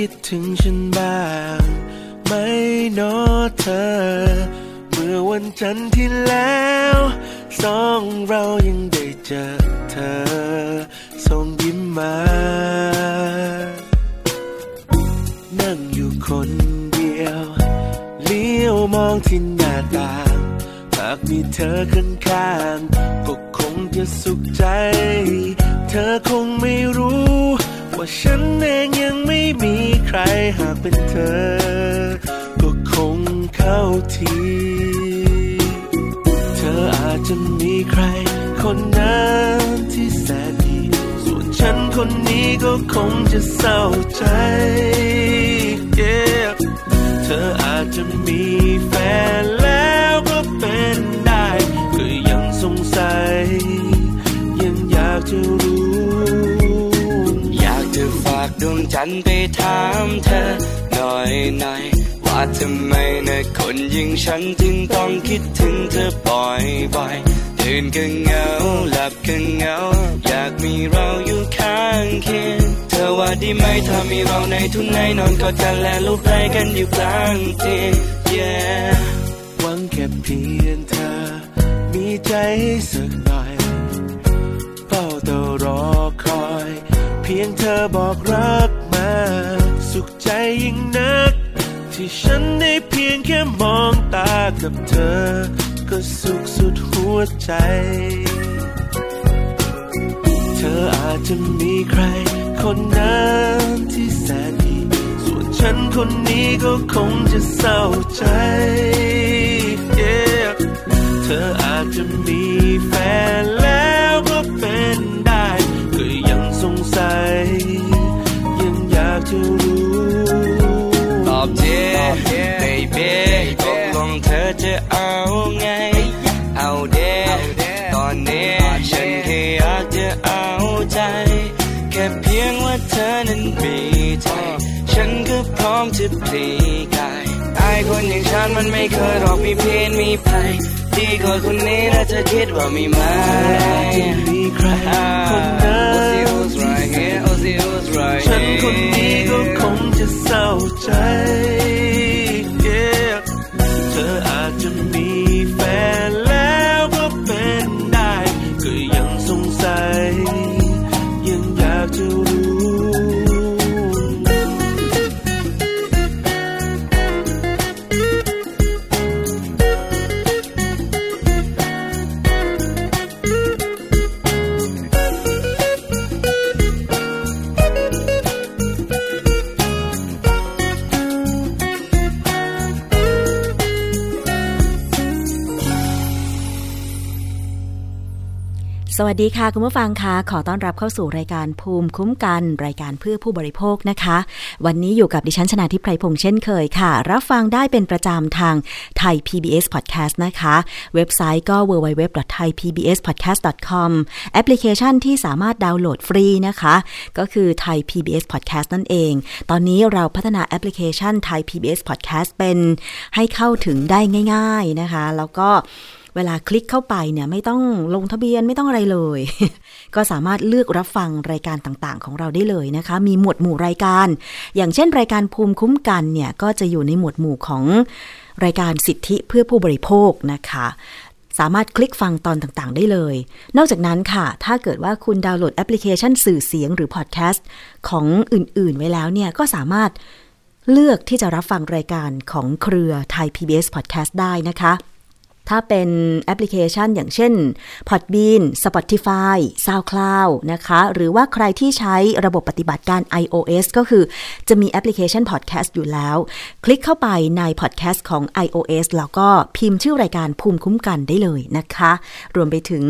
คิดถึงฉันบ้างไหม่นอเธอ เมื่อวันจันทร์ที่แล้ว สองเรายังได้เจอเธอส่งยิ้มมา นั่งอยู่คนเดียว เลี้ยวมองที่หน้าต่างหากมีเธอข้างๆก็คงจะสุขใจ เธอคงไม่รู้ ว่าฉันเองยังไม่มีใครหากเป็นเธอ ก็คงเข้าที เธออาจจะมีใคร คนนั้นที่แสนดี ส่วนฉันคนนี้ก็คงจะเศร้าใจ Yeah เธออาจจะมีแฟน นไปถามเธอหน่อยหน่อยว่าทำไมนะคนยิ่งฉันจึงต้องคิดถึงเธอบ่อยบ่อยตื่นก็เหงาหลับก็เหงาอยากมีเราอยู่ข้างเคียงเธอว่าดีไหมถ้ามีเราในทุนในนอนกอดกันและลูกไล่กันอยู่กลางเตียง yeah หวังแค่เพียงเธอ มีใจสักหน่อยเฝ้าแต่รอคอย เพียงเธอบอกรัก ยิ่งนัก ที่ฉันได้เพียงแค่มองตากับเธอ ก็สุขสุดหัวใจ เธออาจจะมีใคร คนนั้นที่แสนดี ส่วนฉันคนนี้ก็คงจะเศร้าใจ Yeah เธออาจจะมีแฟนแล้ว baby ตกลงเธอจะเอาไง เอาเดตอนนี้ฉันแค่อยากจะเอาใจ แค่เพียงว่าเธอนั้นมีใจ ฉันก็พร้อมจะพลีกายไอ้คนอย่างฉันมันไม่เคยหรอกมีเพียนมีภัยดีกว่าคนนี้นะเธอคิดว่ามีไหมจะมีใครคนนั้น Ozzy Oz right here Ozzy Oz right ฉัน here คนนี้ก็คงจะเศร้าใจ สวัสดีค่ะ คุณผู้ฟังคะขอต้อนรับเข้าสู่รายการภูมิคุ้มกัน รายการเพื่อผู้บริโภคนะคะ วันนี้อยู่กับดิฉันชนาธิป ไพรพงค์เช่นเคยค่ะ รับฟังได้เป็นประจำทางไทย PBS Podcast นะคะ เว็บไซต์ก็ www.thaipbspodcast.com แอปพลิเคชันที่สามารถดาวน์โหลดฟรีนะคะ ก็คือ Thai PBS Podcast นั่นเอง ตอนนี้เราพัฒนาแอปพลิเคชันไทย PBS Podcast เป็นให้เข้าถึงได้ง่าย ๆนะคะ แล้วก็ เวลาคลิกเข้าไปเนี่ยไม่ต้องลงทะเบียนไม่ต้องอะไรเลย ก็สามารถเลือกรับฟังรายการต่างๆ ของเราได้เลยนะคะ มีหมวดหมู่รายการ อย่างเช่น รายการภูมิคุ้มกันเนี่ยก็จะอยู่ในหมวดหมู่ของรายการสิทธิเพื่อผู้บริโภคนะคะ สามารถคลิกฟังตอนต่างๆ ได้เลย นอกจากนั้นค่ะ ถ้าเกิดว่าคุณดาวน์โหลดแอปพลิเคชันสื่อเสียงหรือพอดแคสต์ของอื่นๆ ไว้แล้วเนี่ยก็สามารถเลือกที่จะรับฟังรายการของเครือไทย PBS Podcast ได้นะคะ ถ้าเป็นแอปพลิเคชันอย่างเช่น Podbean Spotify SoundCloud นะคะ หรือว่าใครที่ใช้ระบบปฏิบัติการ iOS ก็คือจะมีแอปพลิเคชัน Podcast อยู่แล้ว คลิกเข้าไปใน Podcast ของ iOS แล้วก็พิมพ์ชื่อรายการภูมิคุ้มกันได้เลยนะคะ รวมไปถึง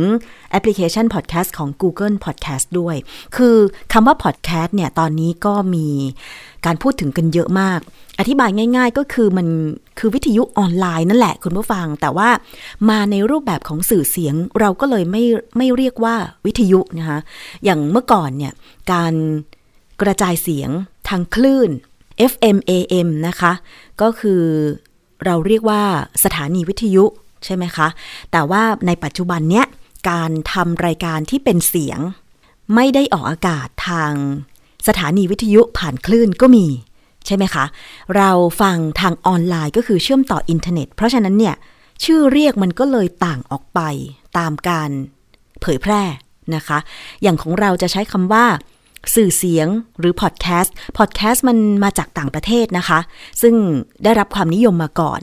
แอปพลิเคชัน Podcast ของ Google Podcast ด้วย คือคำว่า Podcast เนี่ย ตอนนี้ก็มี การพูดถึงกันเยอะมาก อธิบายง่าย ๆ ก็คือมันคือวิทยุออนไลน์นั่นแหละคุณผู้ฟัง แต่ว่ามาในรูปแบบของสื่อเสียงเราก็เลยไม่ไม่เรียกว่าวิทยุนะคะอย่างเมื่อก่อนเนี่ยการกระจายเสียงทางคลื่น FM AM นะคะ ก็คือเราเรียกว่าสถานีวิทยุใช่ไหมคะ แต่ว่าในปัจจุบันเนี้ยการทำรายการที่เป็นเสียง ไม่ได้ออกอากาศทาง สถานีวิทยุผ่านคลื่นก็มี ใช่ไหมคะ เราฟังทางออนไลน์ก็คือเชื่อมต่ออินเทอร์เน็ต เพราะฉะนั้นเนี่ยชื่อเรียกมันก็เลยต่างออกไปตามการเผยแพร่นะคะ อย่างของเราจะใช้คำว่า สื่อเสียงหรือพอดแคสต์ พอดแคสต์มันมาจากต่างประเทศนะคะ ซึ่งได้รับความนิยมมาก่อน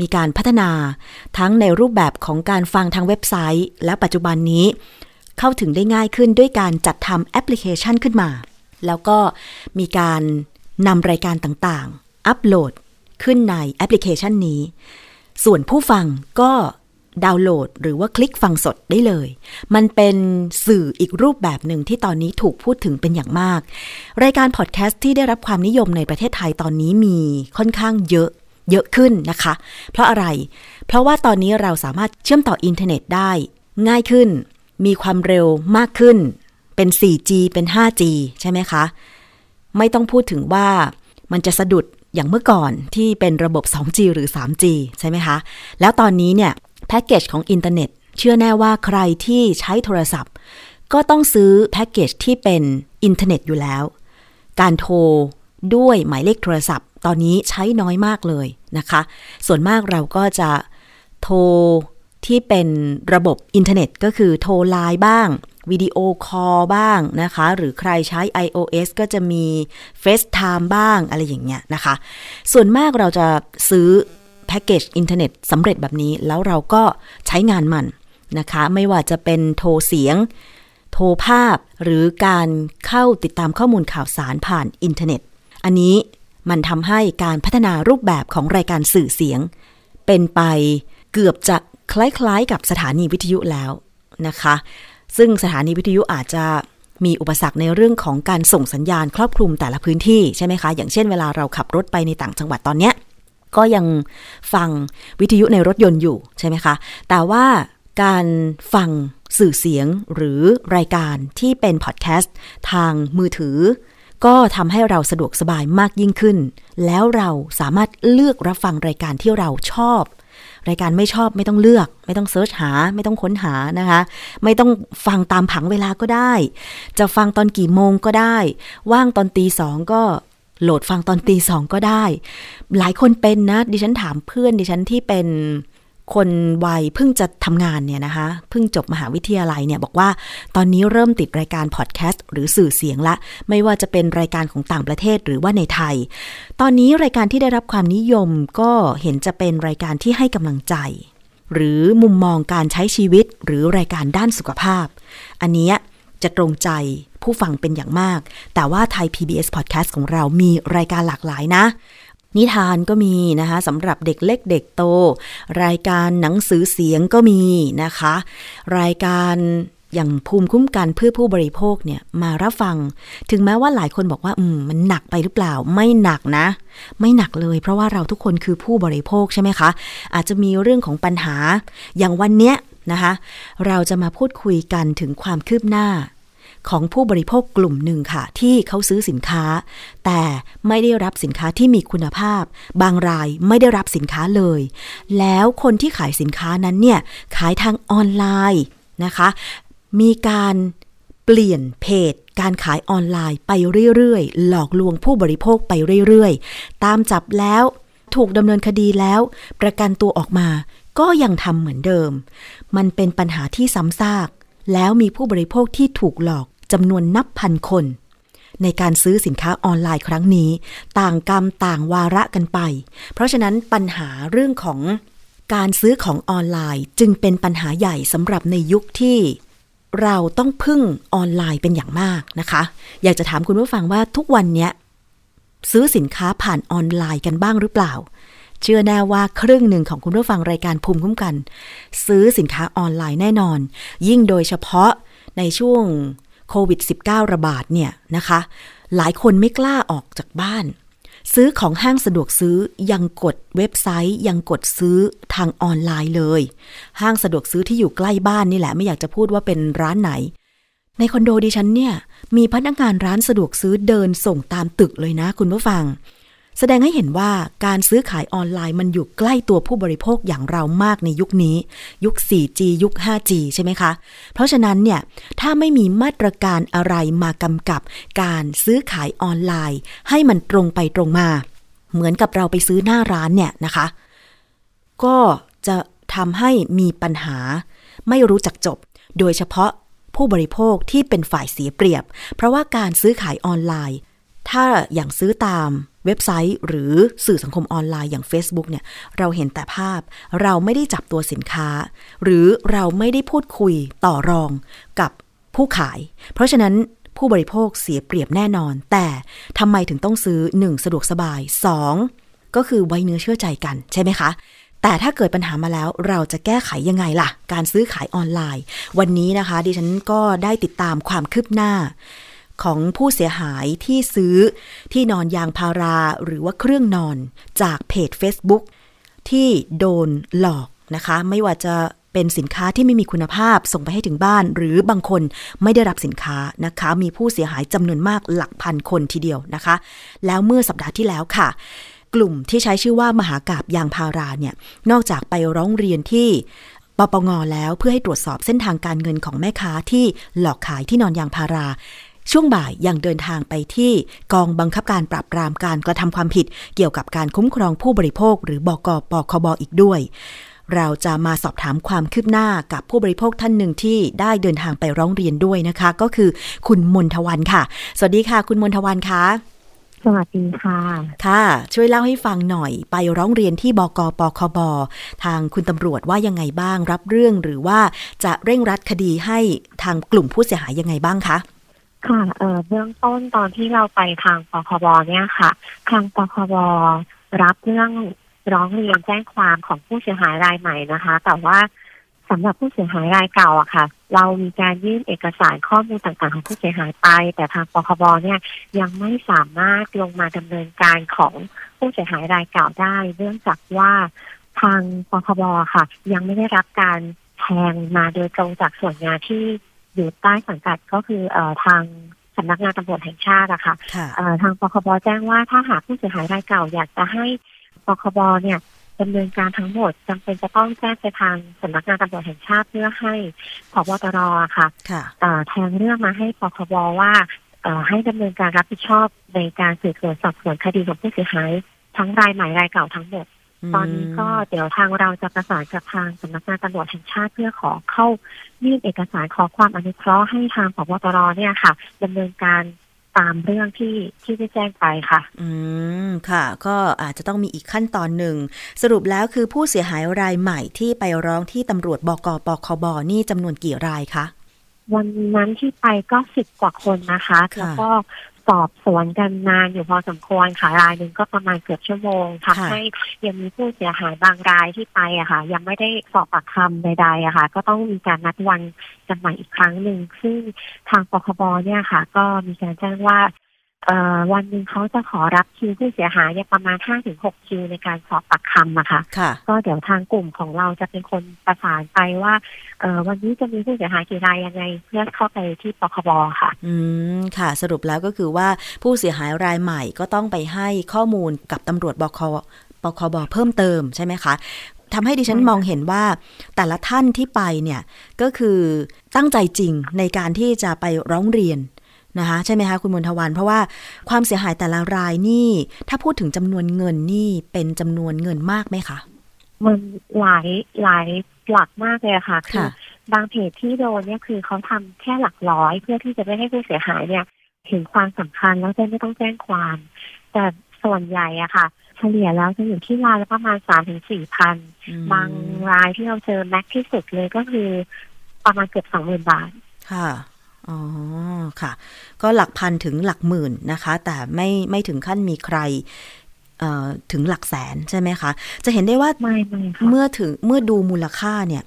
มีการพัฒนาทั้งในรูปแบบของการฟังทางเว็บไซต์ และปัจจุบันนี้ เข้าถึงได้ง่ายขึ้นด้วยการจัดทำแอปพลิเคชันขึ้นมา แล้วก็มีการนำรายการต่างๆ อัปโหลดขึ้นในแอปพลิเคชันนี้ ส่วนผู้ฟังก็ดาวน์โหลดหรือว่าคลิกฟังสดได้เลย มันเป็นสื่ออีกรูปแบบหนึ่งที่ตอนนี้ถูกพูดถึงเป็นอย่างมาก รายการพอดแคสต์ที่ได้รับความนิยมในประเทศไทยตอนนี้มีค่อนข้างเยอะเยอะขึ้นนะคะ เพราะอะไร เพราะว่าตอนนี้เราสามารถเชื่อมต่ออินเทอร์เน็ตได้ง่ายขึ้น มีความเร็วมากขึ้น เป็น 4G เป็น 5G ใช่ไหมคะ ไม่ต้องพูดถึงว่ามันจะสะดุดอย่างเมื่อก่อนที่เป็นระบบ 2G หรือ 3G ใช่ไหมคะ แล้วตอนนี้เนี่ยแพ็กเกจของอินเทอร์เน็ต เชื่อแน่ว่าใครที่ใช้โทรศัพท์ ก็ต้องซื้อแพ็กเกจที่เป็นอินเทอร์เน็ตอยู่แล้ว การโทรด้วยหมายเลขโทรศัพท์ ตอนนี้ใช้น้อยมากเลยนะคะ ส่วนมากเราก็จะโทรที่เป็นระบบอินเทอร์เน็ต ก็คือโทรไลน์บ้าง วิดีโอคอลบ้างนะคะ หรือใครใช้ iOS ก็จะมี FaceTime บ้างอะไรอย่างเงี้ยนะคะ ส่วนมากเราจะซื้อแพ็กเกจอินเทอร์เน็ตสำเร็จแบบนี้ แล้วเราก็ใช้งานมันนะคะ ไม่ว่าจะเป็นโทรเสียง โทรภาพ หรือการเข้าติดตามข้อมูลข่าวสารผ่านอินเทอร์เน็ต อันนี้มันทำให้การพัฒนารูปแบบของรายการสื่อเสียง เป็นไปเกือบจะคล้ายๆกับสถานีวิทยุแล้วนะคะ ซึ่งสถานีวิทยุอาจจะมีอุปสรรคในเรื่องของการส่งสัญญาณครอบคลุมแต่ละพื้นที่ใช่ไหมคะ อย่างเช่นเวลาเราขับรถไปในต่างจังหวัดตอนเนี้ยก็ยังฟังวิทยุในรถยนต์อยู่ใช่ไหมคะ แต่ว่าการฟังสื่อเสียงหรือรายการที่เป็นพอดแคสต์ทางมือถือ ก็ทำให้เราสะดวกสบายมากยิ่งขึ้น แล้วเราสามารถเลือกรับฟังรายการที่เราชอบ รายการไม่ชอบไม่ต้องเลือก ไม่ต้องเซิร์ชหา ไม่ต้องค้นหานะคะ ไม่ต้องฟังตามผังเวลาก็ได้ จะฟังตอนกี่โมงก็ได้ ว่างตอนตีสองก็โหลดฟังตอนตีสองก็ได้ หลายคนเป็นนะ ดิฉันถามเพื่อนดิฉันที่เป็น คนวัยเพิ่งจะทำงานเนี่ยนะคะ เพิ่งจบมหาวิทยาลัยเนี่ยบอกว่าตอนนี้เริ่มติดรายการพอดแคสต์หรือสื่อเสียงละ ไม่ว่าจะเป็นรายการของต่างประเทศหรือว่าในไทย ตอนนี้รายการที่ได้รับความนิยมก็เห็นจะเป็นรายการที่ให้กำลังใจ หรือมุมมองการใช้ชีวิตหรือรายการด้านสุขภาพ อันนี้จะตรงใจผู้ฟังเป็นอย่างมาก แต่ว่าไทย PBS Podcast ของเรามีรายการหลากหลายนะ นิทานก็มีนะคะสำหรับเด็กเล็กเด็กโต รายการหนังสือเสียงก็มีนะคะ รายการอย่างภูมิคุ้มกันเพื่อผู้บริโภคเนี่ยมารับฟัง ถึงแม้ว่าหลายคนบอกว่า อืมมันหนักไปหรือเปล่า ไม่หนักนะ ไม่หนักเลยเพราะว่าเราทุกคนคือผู้บริโภคใช่ไหมคะ อาจจะมีเรื่องของปัญหา อย่างวันเนี้ยนะคะ เราจะมาพูดคุยกันถึงความคืบหน้า ของผู้บริโภคกลุ่มหนึ่งค่ะ ที่เขาซื้อสินค้า แต่ไม่ได้รับสินค้าที่มีคุณภาพ บางรายไม่ได้รับสินค้าเลย แล้วคนที่ขายสินค้านั้นเนี่ยขายทางออนไลน์นะคะ มีการเปลี่ยนเพจการขายออนไลน์ไปเรื่อยๆ หลอกลวงผู้บริโภคไปเรื่อยๆ ตามจับแล้วถูกดำเนินคดีแล้ว ประกันตัวออกมาก็ยังทำเหมือนเดิม มันเป็นปัญหาที่ซ้ำซาก แล้วมีผู้บริโภคที่ถูกหลอก จำนวนนับพันคน ในการซื้อสินค้าออนไลน์ครั้งนี้ ต่างกรรมต่างวาระกันไป เพราะฉะนั้นปัญหาเรื่องของการซื้อของออนไลน์จึงเป็นปัญหาใหญ่สำหรับในยุคที่เราต้องพึ่งออนไลน์เป็นอย่างมากนะคะ อยากจะถามคุณผู้ฟังว่าทุกวันเนี้ยซื้อสินค้าผ่านออนไลน์กันบ้างหรือเปล่า เชื่อแน่ว่าครึ่งหนึ่งของคุณผู้ฟังรายการภูมิคุ้มกัน ซื้อสินค้าออนไลน์แน่นอน ยิ่งโดยเฉพาะในช่วง โควิด -19 ระบาดเนี่ยนะคะ หลายคนไม่กล้าออกจากบ้าน ซื้อของห้างสะดวกซื้อยังกดเว็บไซต์ยังกดซื้อทางออนไลน์เลย ห้างสะดวกซื้อที่อยู่ใกล้บ้านนี่แหละไม่อยากจะพูดว่าเป็นร้านไหน ในคอนโดดิฉันเนี่ยมีพนักงานร้านสะดวกซื้อเดินส่งตามตึกเลยนะคุณผู้ฟัง แสดงให้เห็นว่าการซื้อขายออนไลน์มันอยู่ใกล้ตัวผู้บริโภคอย่างเรามากในยุคนี้ ยุค 4G ยุค 5G ใช่ไหมคะ เพราะฉะนั้นเนี่ย ถ้าไม่มีมาตรการอะไรมากำกับ การซื้อขายออนไลน์ ให้มันตรงไปตรงมา เหมือนกับเราไปซื้อหน้าร้านเนี่ยนะคะ ก็จะทำให้มีปัญหา ไม่รู้จักจบ โดยเฉพาะผู้บริโภคที่เป็นฝ่ายเสียเปรียบ เพราะว่าการซื้อขายออนไลน์ ถ้าอย่างซื้อตามเว็บไซต์ หรือสื่อสังคมออนไลน์อย่าง Facebook เนี่ยเราเห็นแต่ภาพ เราไม่ได้จับตัวสินค้า หรือเราไม่ได้พูดคุยต่อรองกับผู้ขาย เพราะฉะนั้นผู้บริโภคเสียเปรียบแน่นอน แต่ทำไมถึงต้องซื้อ 1. สะดวกสบาย 2. ก็คือไว้เนื้อเชื่อใจกันใช่ไหมคะแต่ถ้าเกิดปัญหามาแล้วเราจะแก้ไขยังไงล่ะ การซื้อขายออนไลน์ วันนี้นะคะ ดิฉันก็ได้ติดตามความคืบหน้า ของผู้เสียหายที่ซื้อที่นอนยางพาราหรือว่าเครื่องนอนจากเพจ Facebook ที่โดนหลอกนะคะ ไม่ว่าจะเป็นสินค้าที่ไม่มีคุณภาพส่งไปให้ถึงบ้าน หรือบางคนไม่ได้รับสินค้านะคะ มีผู้เสียหายจำนวนมากหลักพันคนทีเดียวนะคะ แล้วเมื่อสัปดาห์ที่แล้วค่ะ กลุ่มที่ใช้ชื่อว่ามหากาบยางพาราเนี่ยนอกจากไปร้องเรียนที่ปปงแล้วเพื่อให้ตรวจสอบเส้นทางการเงินของแม่ค้าที่หลอกขายที่นอนยางพารา ช่วงบ่ายยังเดินทางไปที่กองบังคับการปราบปรามการกระทำความผิด เกี่ยวกับการคุ้มครองผู้บริโภค หรือบกปคบอีกด้วย เราจะมาสอบถามความคืบหน้ากับผู้บริโภคท่านหนึ่งที่ได้เดินทางไปร้องเรียนด้วยนะคะ ก็คือคุณมนทวันค่ะ สวัสดีค่ะ คุณมนทวันคะสวัสดีค่ะ ค่ะ ช่วยเล่าให้ฟังหน่อย ไปร้องเรียนที่บกปคบ ทางคุณตำรวจว่ายังไงบ้างรับเรื่องหรือว่าจะเร่งรัดคดีให้ทางกลุ่มผู้เสียหายยังไงบ้างคะ ค่ะเอ่อเบื้องต้นตอนที่เราไปทางปคบเนี่ยค่ะ ทางปคบรับเรื่องร้องเรียนแจ้งความของผู้เสียหายรายใหม่นะคะ แต่ว่าสำหรับผู้เสียหายรายเก่าอะค่ะ เรามีการยื่นเอกสารข้อมูลต่างๆ ของผู้เสียหายไป แต่ทางปคบเนี่ยยังไม่สามารถลงมาดำเนินการของผู้เสียหายรายเก่าได้เนื่องจากว่าทางปคบค่ะ ยังไม่ได้รับการแทงมาโดยตรงจากส่วนงานที่ อยู่ใต้สังกัดก็คือเอ่อทางสำนักงานตำรวจแห่งชาติอะค่ะค่ะเอ่อทางปคบแจ้งว่าถ้าหากผู้เสียหายรายเก่า อยากจะให้ปคบเนี่ยดำเนินการทั้งหมดจำเป็นจะต้องแจ้งไปทางสำนักงานตำรวจแห่งชาติเพื่อให้พบตรอะค่ะค่ะเอ่อแทงเรื่องมาให้ปคบว่าเอ่อให้ดำเนินการรับผิดชอบในการสืบสวนสอบสวนคดีของผู้เสียหายทั้งรายใหม่รายเก่าทั้งหมด ตอนนี้ก็เดี๋ยวทางเราจะประสานกับทางสำนักงานตำรวจแห่งชาติเพื่อขอเข้ายื่นเอกสารขอความอนุเคราะห์ให้ทางพบตรเนี่ยค่ะดำเนินการตามเรื่องที่ที่ได้แจ้งไปค่ะ อืม ค่ะ ก็อาจจะต้องมีอีกขั้นตอนหนึ่ง สรุปแล้วคือผู้เสียหายรายใหม่ที่ไปร้องที่ตำรวจบกปคบนี่จำนวนกี่รายคะ วันนั้นที่ไปก็สิบกว่าคนนะคะค่ะแล้วก็ สอบสวนกันนานอยู่พอสมควรค่ะรายหนึ่งก็ประมาณเกือบชั่วโมงทำให้ยังมีผู้เสียหายบางรายที่ไปอะค่ะ ยังไม่ได้สอบปากคำใดๆอะค่ะ ก็ต้องมีการนัดวันกันใหม่อีกครั้งหนึ่งซึ่งทางปคบเนี่ยค่ะ ก็มีการแจ้งว่าเอ่อ วันหนึ่งเขาจะขอรับคิวผู้เสียหายเนี่ยประมาณห้าถึงหกคิวในการสอบปากคำอะค่ะค่ะ ก็เดี๋ยวทางกลุ่มของเราจะเป็นคนประสานไปว่าเออวันนี้จะมีผู้เสียหายกี่รายยังไงเพื่อเข้าไปที่ปคบค่ะ อืมค่ะ สรุปแล้วก็คือว่าผู้เสียหายรายใหม่ก็ต้องไปให้ข้อมูลกับตำรวจบคปคบเพิ่มเติมใช่ไหมคะทำให้ดิฉันใช่ค่ะมองเห็นว่าแต่ละท่านที่ไปเนี่ยก็คือตั้งใจจริงในการที่จะไปร้องเรียน นะคะใช่ไหมคะคุณมนทวัน เพราะว่าความเสียหายแต่ละรายนี่ ถ้าพูดถึงจำนวนเงินนี่เป็นจำนวนเงินมากไหมคะมันหลายหลายหลักมากเลยอะค่ะคือค่ะบางเพจที่โดนเนี่ยคือเขาทำแค่หลักร้อยเพื่อที่จะไม่ให้ผู้เสียหายเนี่ยเห็นความสำคัญแล้วจะไม่ต้องแจ้งความ แต่ส่วนใหญ่อะค่ะ เฉลี่ยแล้วจะอยู่ที่รายละประมาณสามถึงสี่พันอืมบางรายที่เราเจอแม็กที่สุดเลยก็คือประมาณเกือบสองหมื่นบาท ค่ะ อ๋อ ค่ะ ก็หลักพันถึงหลักหมื่นนะคะ แต่ไม่ไม่ถึงขั้นมีใครเอ่อถึงหลักแสนใช่ไหมคะ จะเห็นได้ว่าไม่ไม่ค่ะเมื่อถึงเมื่อดูมูลค่าเนี่ย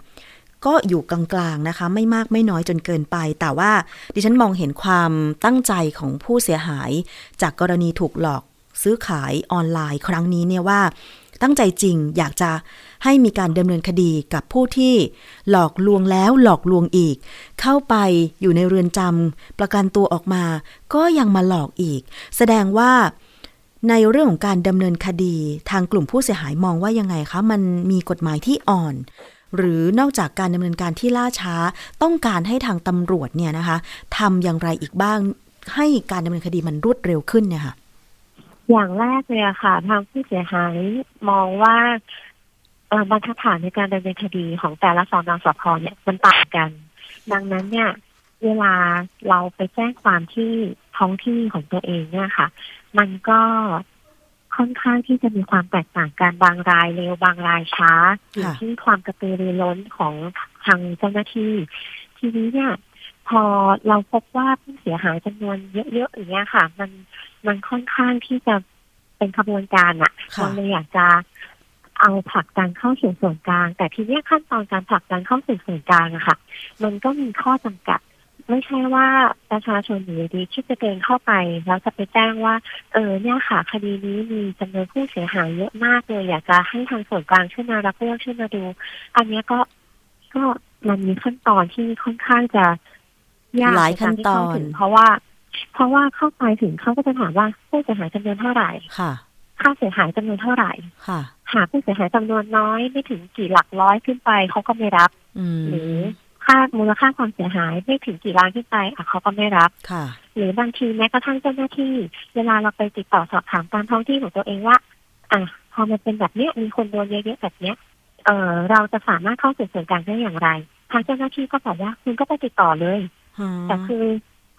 ก็อยู่กลางๆนะคะ ไม่มากไม่น้อยจนเกินไป แต่ว่าดิฉันมองเห็นความตั้งใจของผู้เสียหาย จากกรณีถูกหลอกซื้อขายออนไลน์ครั้งนี้เนี่ยว่า ตั้งใจจริงอยากจะ ให้มีการดำเนินคดีกับผู้ที่หลอกลวงแล้วหลอกลวงอีก เข้าไปอยู่ในเรือนจำประกันตัวออกมา ก็ยังมาหลอกอีก แสดงว่าในเรื่องของการดำเนินคดีทางกลุ่มผู้เสียหายมองว่ายังไงคะ มันมีกฎหมายที่อ่อน หรือนอกจากการดำเนินการที่ล่าช้าต้องการให้ทางตำรวจเนี่ยนะคะทำอย่างไรอีกบ้างให้การดำเนินคดีมันรวดเร็วขึ้นเนี่ยค่ะอย่างแรกเลยอะค่ะ ทางผู้เสียหายมองว่า บรรทัดฐานในการดำเนินคดีของแต่ละสอนอสพเนี่ยมันต่างกัน ดังนั้นเนี่ย เวลาเราไปแจ้งความที่ท้องที่ของตัวเองเนี่ยค่ะ มันก็ค่อนข้างที่จะมีความแตกต่างกันบางรายเร็วบางรายช้าอยู่ที่ความกระตือรือร้นของทางเจ้าหน้าที่ ทีนี้เนี่ย พอเราพบว่าผู้เสียหายจำนวนเยอะๆอย่างเงี้ยค่ะ มันมันค่อนข้างที่จะเป็นขบวนการอะค่ะเราเลยอยากจะ เอาผลักดันเข้าสู่ส่วนกลาง แต่ทีเนี้ยขั้นตอนการผลักดันเข้าสู่ส่วนกลางอะค่ะ มันก็มีข้อจำกัด ไม่ใช่ว่าประชาชนอยู่ดีๆคิดจะเดินเข้าไป แล้วจะไปแจ้งว่า เออเนี่ยค่ะ คดีนี้มีจำนวนผู้เสียหายเยอะมากเลย อยากจะให้ทางส่วนกลางช่วยมารับเรื่องช่วยมาดู อันเนี้ยก็ก็มันมีขั้นตอนที่ค่อนข้างจะยากหลายขั้นตอนใการที่เข้าถึงเพราะว่า เพราะว่าเข้าไปถึงเขาก็จะถามว่าผู้เสียหายจำนวนเท่าไหร่ค่ะ ค่าเสียหายจำนวนเท่าไหร่ค่ะหากผู้เสียหายจำนวนน้อยไม่ถึงกี่หลักร้อยขึ้นไปเขาก็ไม่รับอืมหรือค่ามูลค่าความเสียหายไม่ถึงกี่ล้านขึ้นไปอะเขาก็ไม่รับค่ะหรือบางทีแม้กระทั่งเจ้าหน้าที่ เวลาเราไปติดต่อสอบถามตามท้องที่ของตัวเองว่าอะพอมันเป็นแบบเนี้ยมีคนโดนเยอะๆแบบเนี้ยเออเราจะสามารถเข้าสู่ส่วนกลางได้อย่างไรทางเจ้าหน้าที่ก็บอกว่าคุณก็ไปติดต่อเลยแต่คือ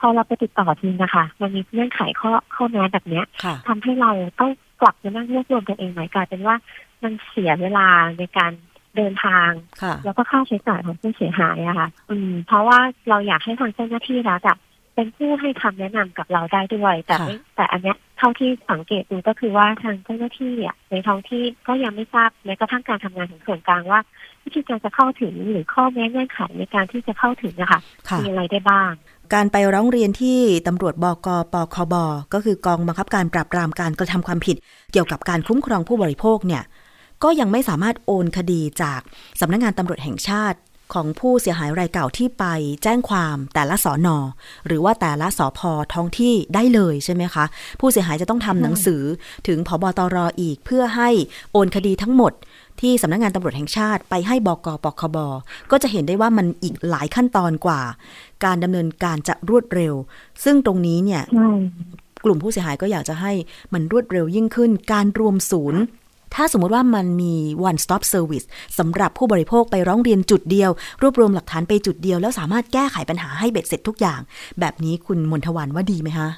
พอเราไปติดต่อจริงนะคะ มันมีเงื่อนไขข้อข้อแม้แบบเนี้ยค่ะทำให้เราต้อง กลับมานั่งรวบรวมตัวเองใหม่กลายเป็นว่ามันเสียเวลาในการเดินทางค่ะแล้วก็ค่าใช้จ่ายของผู้เสียหายอะค่ะ อืม เพราะว่าเราอยากให้ทางเจ้าหน้าที่รัฐอะเป็นผู้ให้คำแนะนำกับเราได้ด้วย แต่ไม่แต่อันเนี้ยเท่าที่สังเกตดูก็คือว่าทางเจ้าหน้าที่อะในท้องที่ก็ยังไม่ทราบแม้กระทั่งการทำงานของส่วนกลางว่าวิธีการจะเข้าถึงหรือข้อแม้เงื่อนไขในการที่จะเข้าถึงนะคะค่ะมีอะไรได้บ้าง การไปร้องเรียนที่ตำรวจบกปคบ ก็คือกองบังคับการปราบปรามการกระทำความผิด เกี่ยวกับการคุ้มครองผู้บริโภคเนี่ยก็ยังไม่สามารถโอนคดีจากสำนักงงานตำรวจแห่งชาติของผู้เสียหายรายเก่าที่ไปแจ้งความแต่ละสอนอหรือว่าแต่ละสอพอท้องที่ได้เลยใช่ไหมคะ ผู้เสียหายจะต้องทำหนังสือถึงพบตรออีกเพื่อให้โอนคดีทั้งหมด ที่สำนักงานตำรวจแห่งชาติไปให้บกปคบ ก็จะเห็นได้ว่ามันอีกหลายขั้นตอนกว่า การดำเนินการจะรวดเร็ว ซึ่งตรงนี้เนี่ยใช่กลุ่มผู้เสียหายก็อยากจะให้มันรวดเร็วยิ่งขึ้น การรวมศูนย์ถ้าสมมติว่ามันมี one stop service สำหรับผู้บริโภคไปร้องเรียนจุดเดียว รวบรวมหลักฐานไปจุดเดียว แล้วสามารถแก้ไขปัญหาให้เบ็ดเสร็จทุกอย่าง แบบนี้คุณมนทวันว่าดีไหมคะ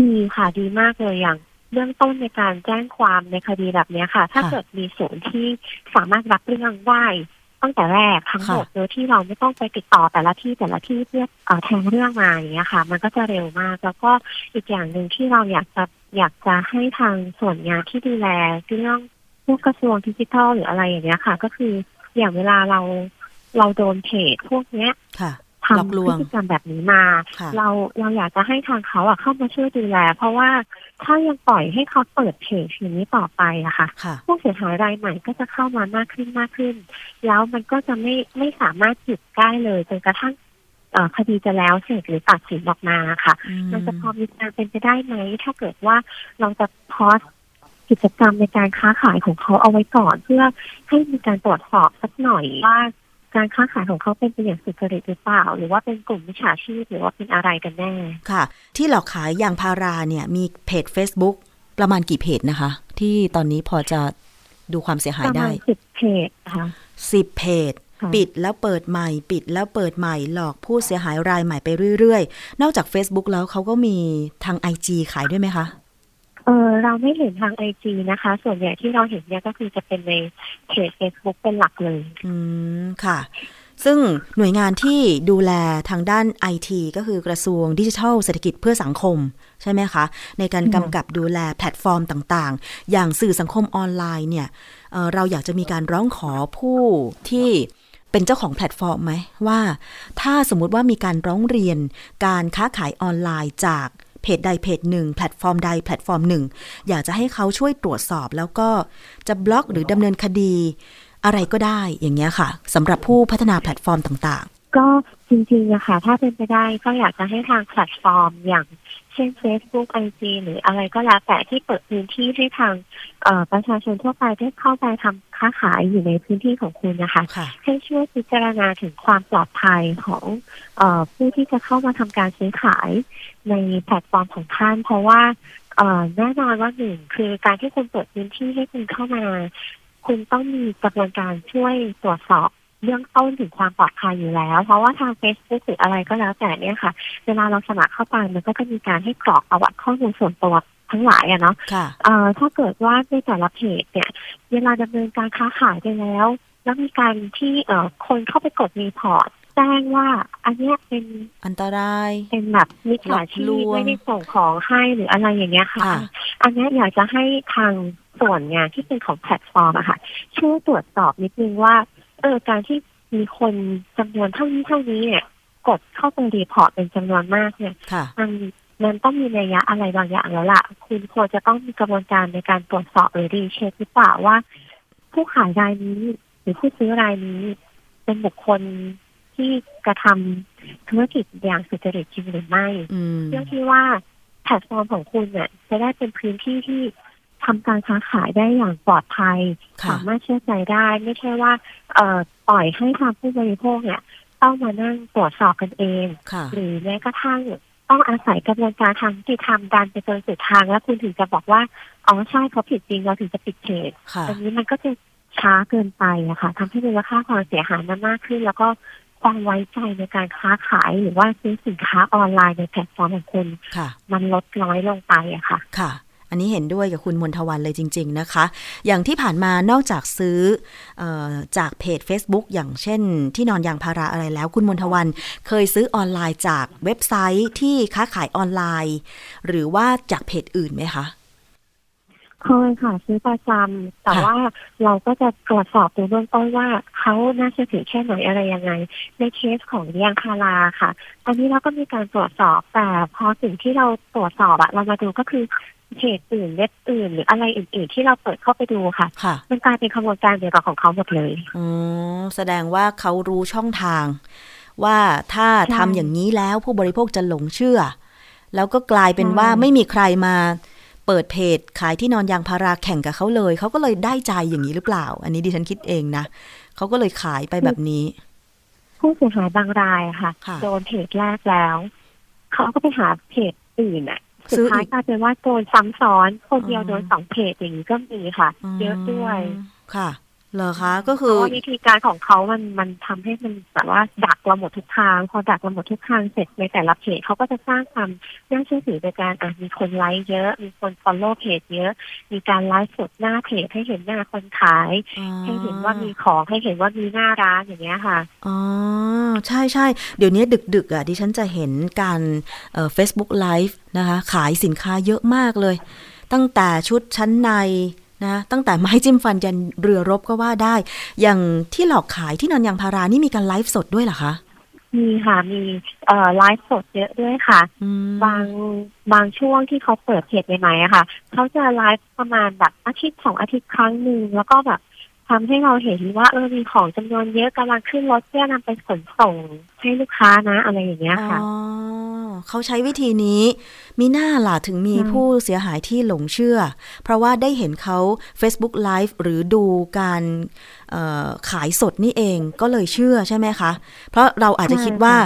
ดีค่ะดีมากเลยอย่าง เบื้องต้นในการแจ้งความในคดีแบบเนี้ยค่ะ ถ้าค่ะเกิดมีศูนย์ที่สามารถรับเรื่องได้ตั้งแต่แรกทั้งหมดค่ะโดยที่เราไม่ต้องไปติดต่อแต่ละที่แต่ละที่เพื่อเอ่อแทงเรื่องมาอย่างเงี้ยค่ะ มันก็จะเร็วมาก แล้วก็อีกอย่างหนึ่งที่เราอยากจะอยากจะให้ทางส่วนงานที่ดูแลเรื่องพวกกระทรวงดิจิทัลหรืออะไรอย่างเงี้ยค่ะ ก็คืออย่างเวลาเราเราโดนเพจพวกเนี้ยค่ะหลอก ทำลพวฤงติกรรมแบบนี้มาค่ะเราเราอยากจะให้ทางเขาอะเข้ามาช่วยดูแล เพราะว่าถ้ายังปล่อยให้เขาเปิดเพจอย่างนี้ต่อไปอะค่ะค่ะ ผู้เสียหายรายใหม่ก็จะเข้ามามากขึ้นมากขึ้น แล้วมันก็จะไม่ไม่สามารถหยุดได้เลยจนกระทั่งเอ่อคดีจะแล้วเสร็จหรือตัดสินออกมาค่ะอืมมันจะพอมีการเป็นไปได้ไหม ถ้าเกิดว่าเราจะพอสกิจกรรมในการค้าขายของเขาเอาไว้ก่อน เพื่อให้มีการตรวจสอบสักหน่อยว่า การค้าขายของเขาเป็นไปอย่างสุจริตหรือเปล่า หรือว่าเป็นกลุ่มมิจฉาชีพหรือว่าเป็นอะไรกันแน่ ค่ะ ที่หลอกขายยางพาราเนี่ยมีเพจ Facebook ประมาณกี่เพจนะคะ ที่ตอนนี้พอจะดูความเสียปหายระได้มาณสิบเพจค่ะสิบเพจค่ะปิดแล้วเปิดใหม่ ปิดแล้วเปิดใหม่ หลอกผู้เสียหายรายใหม่ไปเรื่อย ๆ นอกจาก Facebook แล้วเขาก็มีทาง IG ขายด้วยไหมคะ เออเราไม่เห็นทาง IG นะคะ ส่วนใหญ่ที่เราเห็นเนี่ยก็คือจะเป็นในเพจ Facebook เป็นหลักเลย อืมค่ะ ซึ่งหน่วยงานที่ดูแลทางด้านไอทีก็คือกระทรวงดิจิทัลเศรษฐกิจเพื่อสังคม ใช่ไหมคะ ในการกำกับดูแลแพลตฟอร์มต่างๆ อย่างสื่อสังคมออนไลน์เนี่ยเราอยากจะมีการร้องขอผู้ที่เป็นเจ้าของแพลตฟอร์มไหมว่า ถ้าสมมุติว่ามีการร้องเรียนการค้าขายออนไลน์จาก เพจใดเพจหนึ่งแพลตฟอร์มใดแพลตฟอร์มหนึ่ง อยากจะให้เขาช่วยตรวจสอบ แล้วก็จะบล็อกหรือดำเนินคดี อะไรก็ได้อย่างเงี้ยค่ะสำหรับผู้พัฒนาแพลตฟอร์มต่างๆ ก็จริงๆนะคะถ้าเป็นไปได้ก็อยากจะให้ทางแพลตฟอร์มอย่าง เช่น Facebook IG หรืออะไรก็แล้วแต่ที่เปิดพื้นที่ให้ทางเอ่อประชาชนทั่วไปได้เข้าไปทำค้าขายอยู่ในพื้นที่ของคุณนะคะๆค่ะให้ช่วยพิจารณาถึงความปลอดภัยของเออผู้ที่จะเข้ามาทำการซื้อขายในแพลตฟอร์มของท่าน เพราะว่าเอ่อแน่นอนว่าหนึ่งคือการที่คุณเปิดพื้นที่ให้คุณเข้ามา คุณต้องมีกระบวนการช่วยตรวจสอบ เรื่องต้นถึงความปลอดภัยอยู่แล้ว เพราะว่าทาง Facebook หรืออะไรก็แล้วแต่เนี่ยค่ะ เวลาเราสมัครเข้าไปมันก็จะมีการให้กรอกประวัติข้อมูลส่วนตัวทั้งหลายอะเนาะค่ะเอ่อถ้าเกิดว่าในแต่ละเพจเนี่ย เวลาดำเนินการค้าขายไปแล้ว แล้วมีการที่เอ่อคนเข้าไปกด report แจ้งว่า อันเนี้ยเป็นอันตรายเป็นแบบมิจฉาชีพหลอกลวงไม่ได้ส่งของให้หรืออะไรอย่างเงี้ยค่ะค่ะอันเนี้ยอยากจะให้ทางส่วนงานที่เป็นของแพลตฟอร์มอะค่ะช่วยตรวจสอบนิดนึงว่า เออการที่มีคนจำนวนเท่านี้เท่านี้เนี่ยกดเข้าไป report เป็นจำนวนมากเนี่ยค่ะมันมันต้องมีนัยยะอะไรบางอย่างแล้วล่ะ คุณควรจะต้องมีกระบวนการในการตรวจสอบหรือ recheck หรือเปล่าว่า ผู้ขายรายนี้ หรือผู้ซื้อรายนี้ เป็นบุคคลที่กระทำธุรกิจอย่างสุจริตจริงหรือไม่อืมเรื่องที่ว่าแพลตฟอร์มของคุณเนี่ยจะได้เป็นพื้นที่ที่ ทำการค้าขายได้อย่างปลอดภัยค่ะสามารถเชื่อใจได้ ไม่ใช่ว่าเอ่อปล่อยให้ทางผู้บริโภคเนี่ยต้องมานั่งตรวจสอบกันเองค่ะหรือแม้กระทั่งต้องอาศัยกระบวนการทางยุติธรรมดันไปจนสุดทางแล้วคุณถึงจะบอกว่าอ๋อใช่เขาผิดจริงเราถึงจะปิดเพจค่ะอันนี้มันก็จะช้าเกินไปอะค่ะทำให้มูลค่าความเสียหายมันมากขึ้น แล้วก็ความไว้ใจในการค้าขายหรือว่าซื้อสินค้าออนไลน์ในแพลตฟอร์มของคุณค่ะมันลดน้อยลงไปอะค่ะค่ะ อันนี้เห็นด้วยกับคุณมนทวันเลยจริง ๆ นะคะ อย่างที่ผ่านมานอกจากซื้อออจากเพจ Facebook อย่างเช่น ที่นอนยางพาราอะไรแล้ว คุณมนทวันเคยซื้อออนไลน์จากเว็บไซต์ที่ค้าขายออนไลน์ หรือว่าจากเพจอื่นไหมคะ เคยค่ะ ซื้อประจำแต่ค่ะว่าเราก็จะตรวจสอบดูเบื้องต้นว่าเขาน่าเชื่อถือแค่ไหนอะไรยังไง ในเคสของยางพาราค่ะ อันนี้เราก็มีการตรวจสอบแต่พอสิ่งที่เราตรวจสอบอะเรามาดูก็คือเพจอื่นเว็บอื่นหรืออะไรอื่นๆที่เราเปิดเข้าไปดูค่ะค่ะมันกลายเป็นขบวนการเดียวกับของเขาหมดเลยอ๋อแสดงว่าเขารู้ช่องทาง ว่าถ้าใช่ทำอย่างนี้แล้วผู้บริโภคจะหลงเชื่อ แล้วก็กลายเป็นใช่ว่าไม่มีใครมา เปิดเพจขายที่นอนยางพาราแข่งกับเขาเลย เขาก็เลยได้ใจอย่างนี้หรือเปล่า อันนี้ดิฉันคิดเองนะเขาก็เลยขายไปแบบนี้ ผู้เสียหายบางรายค่ะค่ะโดนเพจแรกแล้ว เขาก็ไปหาเพจอื่นอะสุดซื้อท้ายอีกกลายเป็นว่าโดนซ้ำซ้อน คนเดียวอ๋อโดนสองเพจอย่างนี้ก็มีค่ะ เยอะด้วยอืมค่ะ เหรอคะก็เพคือราะว่าวิธีการของเขามันมันทำให้มันแบบว่าดักเราหมดทุกทาง พอดักเราหมดทุกทางเสร็จในแต่ละเพจเขาก็จะสร้างความน่าเชื่อถือในการอะมีคนไลค์เยอะ มีคนฟอลโล่เพจเยอะ มีการไลฟ์สดหน้าเพจให้เห็นหน้าคนขาย ให้เห็นว่ามีของให้เห็นว่ามีหน้าร้านอย่างเงี้ยค่ะอ๋อใช่ใช่เดี๋ยวนี้ดึกๆอะดิฉันจะเห็นการเอ่อ Facebook Live นะคะ ขายสินค้าเยอะมากเลย ตั้งแต่ชุดชั้นใน นะตั้งแต่ไม้จิ้มฟันยันเรือรบก็ว่าได้ อย่างที่หลอกขายที่นอนยางพารานี่มีการไลฟ์สดด้วยเหรอคะมีค่ะมีเอ่อไลฟ์สดเยอะด้วยค่ะอืมบางบางช่วงที่เขาเปิดเพจใหม่ๆอะค่ะ เขาจะไลฟ์ประมาณแบบอาทิตย์สองอาทิตย์ครั้งหนึ่งแล้วก็แบบ ทำให้เราเห็นว่าเออมีของจำนวนเยอะกำลังขึ้นรถเพื่อนำไปขนส่งให้ลูกค้านะ อะไรอย่างเงี้ยค่ะอ๋อเขาใช้วิธีนี้มีหน้าล่ะถึงมีอืมผู้เสียหายที่หลงเชื่อ เพราะว่าได้เห็นเขา Facebook Live หรือดูการเอ่อขายสดนี่เองก็เลยเชื่อใช่ไหมคะ เพราะเราอาจจะคิดว่า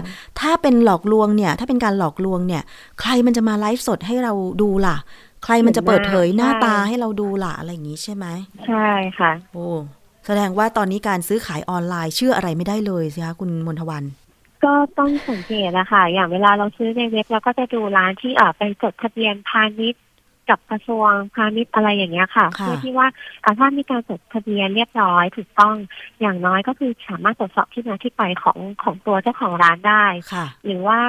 ถ้าเป็นหลอกลวงเนี่ย ถ้าเป็นการหลอกลวงเนี่ย ใครมันจะมาไลฟ์สดให้เราดูล่ะ ใครมันจะเปิดเผยหน้าตาให้เราดูล่ะอะไรอย่างนี้ใช่ไหมใช่ค่ะ โอ้แสดงว่าตอนนี้การซื้อขายออนไลน์เชื่ออะไรไม่ได้เลยสิคะคุณมนทวัน ก็ต้องสังเกตนะคะอย่างเวลาเราซื้อในเว็บเราก็จะดูร้านที่เออไปจดทะเบียนพาณิชย์กับกระทรวงพาณิชย์อะไรอย่างเงี้ยค่ะค่ะเพื่อที่ว่าอ่าถ้ามีการจดทะเบียนเรียบร้อยถูกต้องอย่างน้อยก็คือสามารถตรวจสอบที่มาที่ไปของของตัวเจ้าของร้านได้ค่ะหรือว่า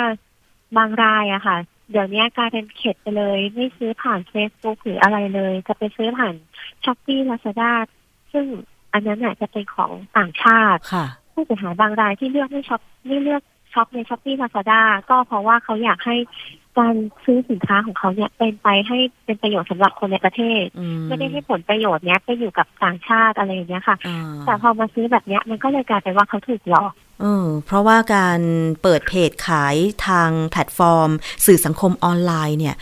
บางรายอะค่ะ เดี๋ยวนี้กลายเป็นเข็ดไปเลย ไม่ซื้อผ่าน Facebook หรืออะไรเลย จะไปซื้อผ่านช้อปปี้ลาซาด้าซึ่งอันนั้นน่ะจะเป็นของต่างชาติค่ะผู้เสียหายบางรายที่เลือกไม่ช็อปไม่เลือกช็อปใน Shopee Lazada ก็เพราะว่าเขาอยากให้ การซื้อสินค้าของเขาเนี่ยเป็นไปให้เป็นประโยชน์สำหรับคนในประเทศอืมไม่ได้ให้ผลประโยชน์เนี้ยไปอยู่กับต่างชาติอะไรอย่างเงี้ยค่ะอ่าแต่พอมาซื้อแบบเนี้ยมันก็เลยกลายเป็นว่าเขาถูกหลอกเออเพราะว่าการเปิดเพจขายทางแพลตฟอร์ม สื่อสังคมออนไลน์เนี่ย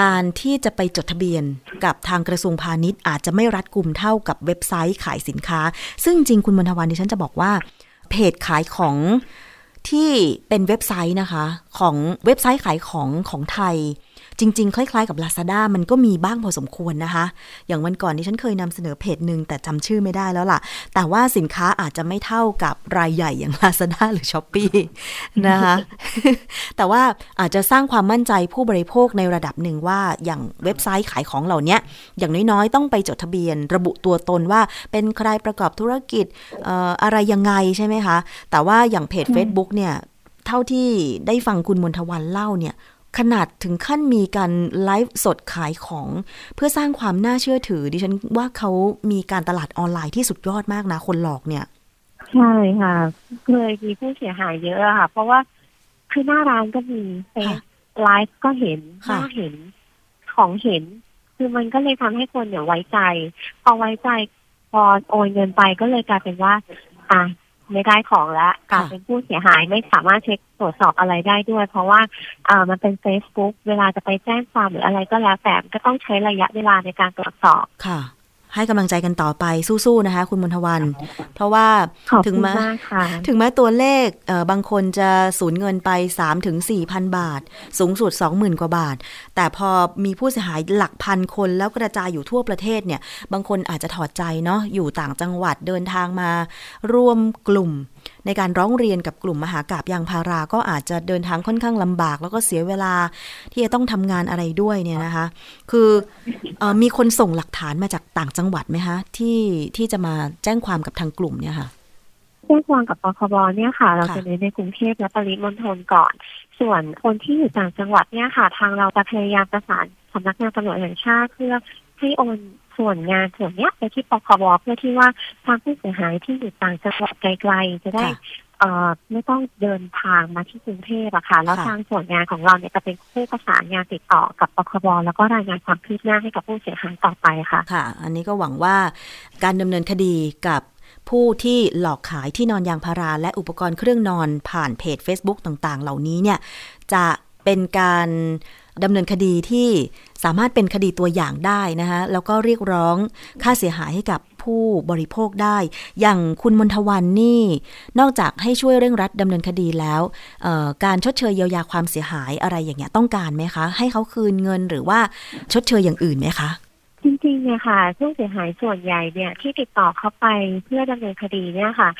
การที่จะไปจดทะเบียนกับทางกระทรวงพาณิชย์ อาจจะไม่รัดกุมเท่ากับเว็บไซต์ขายสินค้า ซึ่งจริงคุณมณฑวันดิฉันจะบอกว่า เพจขายของ ที่เป็นเว็บไซต์นะคะ ของเว็บไซต์ขายของของไทย จริง ๆ คล้าย ๆ กับ Lazada มันก็มีบ้างพอสมควรนะคะ อย่างวันก่อนที่ฉันเคยนำเสนอเพจหนึ่งแต่จำชื่อไม่ได้แล้วล่ะ แต่ว่าสินค้าอาจจะไม่เท่ากับรายใหญ่อย่าง Lazada หรือ s h อ p e e นะคะ แต่ว่าอาจจะสร้างความมั่นใจผู้บริโภคในระดับหนึ่งว่าอย่างเว็บไซต์ขายของเหล่านี้อย่างน้อยๆ ต้องไปจดทะเบียน ระบุตัวตนว่าเป็นใครประกอบธุรกิจเอ่ออะไรยังไงใช่ไหมคะ แต่ว่าอย่างเพจ Facebook เนี่ยเท่าที่ได้ฟังคุณมนทวันเล่าเนี่ย ขนาดถึงขั้นมีการไลฟ์สดขายของ เพื่อสร้างความน่าเชื่อถือ ดิฉันว่าเขามีการตลาดออนไลน์ที่สุดยอดมากนะ คนหลอกเนี่ย ใช่ค่ะเคยมีผู้เสียหายเยอะอะค่ะ เพราะว่าคือหน้าร้านก็มีเฟซค่ะไลฟ์ก็เห็นหค่ะน้าเห็นของเห็น คือมันก็เลยทำให้คนเนี่ยไว้ใจ พอไว้ใจ พอโอนเงินไปก็เลยกลายเป็นว่า อะ ไม่ได้ของแล้วกลายเป็นผู้เสียหายไม่สามารถเช็คตรวจสอบอะไรได้ด้วย เพราะว่าอ่ามันเป็น Facebook เวลาจะไปแจ้งความหรืออะไรก็แล้วแต่ก็ต้องใช้ระยะเวลาในการตรวจสอบค่ะ ให้กำลังใจกันต่อไปสู้ๆนะคะ คุณมนทวัน เพราะว่าขอบถึงคุณแม้มากค่ะถึงแม้ตัวเลขเอ่อบางคนจะสูญเงินไป3ถึง4,000บาท สูงสุด 20,000 กว่าบาท แต่พอมีผู้เสียหายหลักพันคนแล้วกระจายอยู่ทั่วประเทศเนี่ย บางคนอาจจะถอดใจเนาะอยู่ต่างจังหวัดเดินทางมาร่วมกลุ่มในการร้องเรียนกับกลุ่มมหากาบยางพาราก็อาจจะเดินทางค่อนข้างลำบาก แล้วก็เสียเวลาที่จะต้องทำงานอะไรด้วยเนี่ยนะคะ คืออมีคนส่งหลักฐานมาจากต่างจังหวัดไหมคะที่ที่จะมาแจ้งความกับทางกลุ่มเนี่ยค่ะแจ้งความกับปคบเนี่ยค่ะ เราจะเน้นในกรุงเทพและปริมณฑลก่อน ส่วนคนที่อยู่ต่างจังหวัดเนี่ยค่ะ ทางเราจะพยายามประสานสำนักงานตำรวจแห่งชาติเพื่อให้โอน ส่วนงานส่วนเนี้ยไปที่ปคบเพื่อที่ว่าทางผู้เสียหายที่อยู่ต่างจังหวัดไกลๆจะได้ค่ะเอ่อไม่ต้องเดินทางมาที่กรุงเทพอะค่ะ แล้วค่ะทางส่วนงานของเราเนี่ยจะเป็นผู้ประสานงานติดต่อกับปคบแล้วก็รายงานความคืบหน้าให้กับผู้เสียหายต่อไปค่ะ ค่ะ อันนี้ก็หวังว่าการดำเนินคดีกับผู้ที่หลอกขายที่นอนยางพาราและอุปกรณ์เครื่องนอนผ่านเพจ Facebook ต่างๆ เหล่านี้เนี่ยจะ เป็นการดำเนินคดีที่สามารถเป็นคดีตัวอย่างได้นะคะแล้วก็เรียกร้องค่าเสียหายให้กับผู้บริโภคได้ อย่างคุณมนทวันนี่ นอกจากให้ช่วยเร่งรัดดำเนินคดีแล้ว การชดเชยเยียวยาความเสียหายอะไรอย่างเงี้ยต้องการไหมคะ ให้เขาคืนเงินหรือว่าชดเชยอย่างอื่นไหมคะ จริงๆเนี่ยค่ะผู้เสียหายส่วนใหญ่เนี่ยที่ติดต่อเข้าไปเพื่อดำเนินคดีเนี่ยค่ะ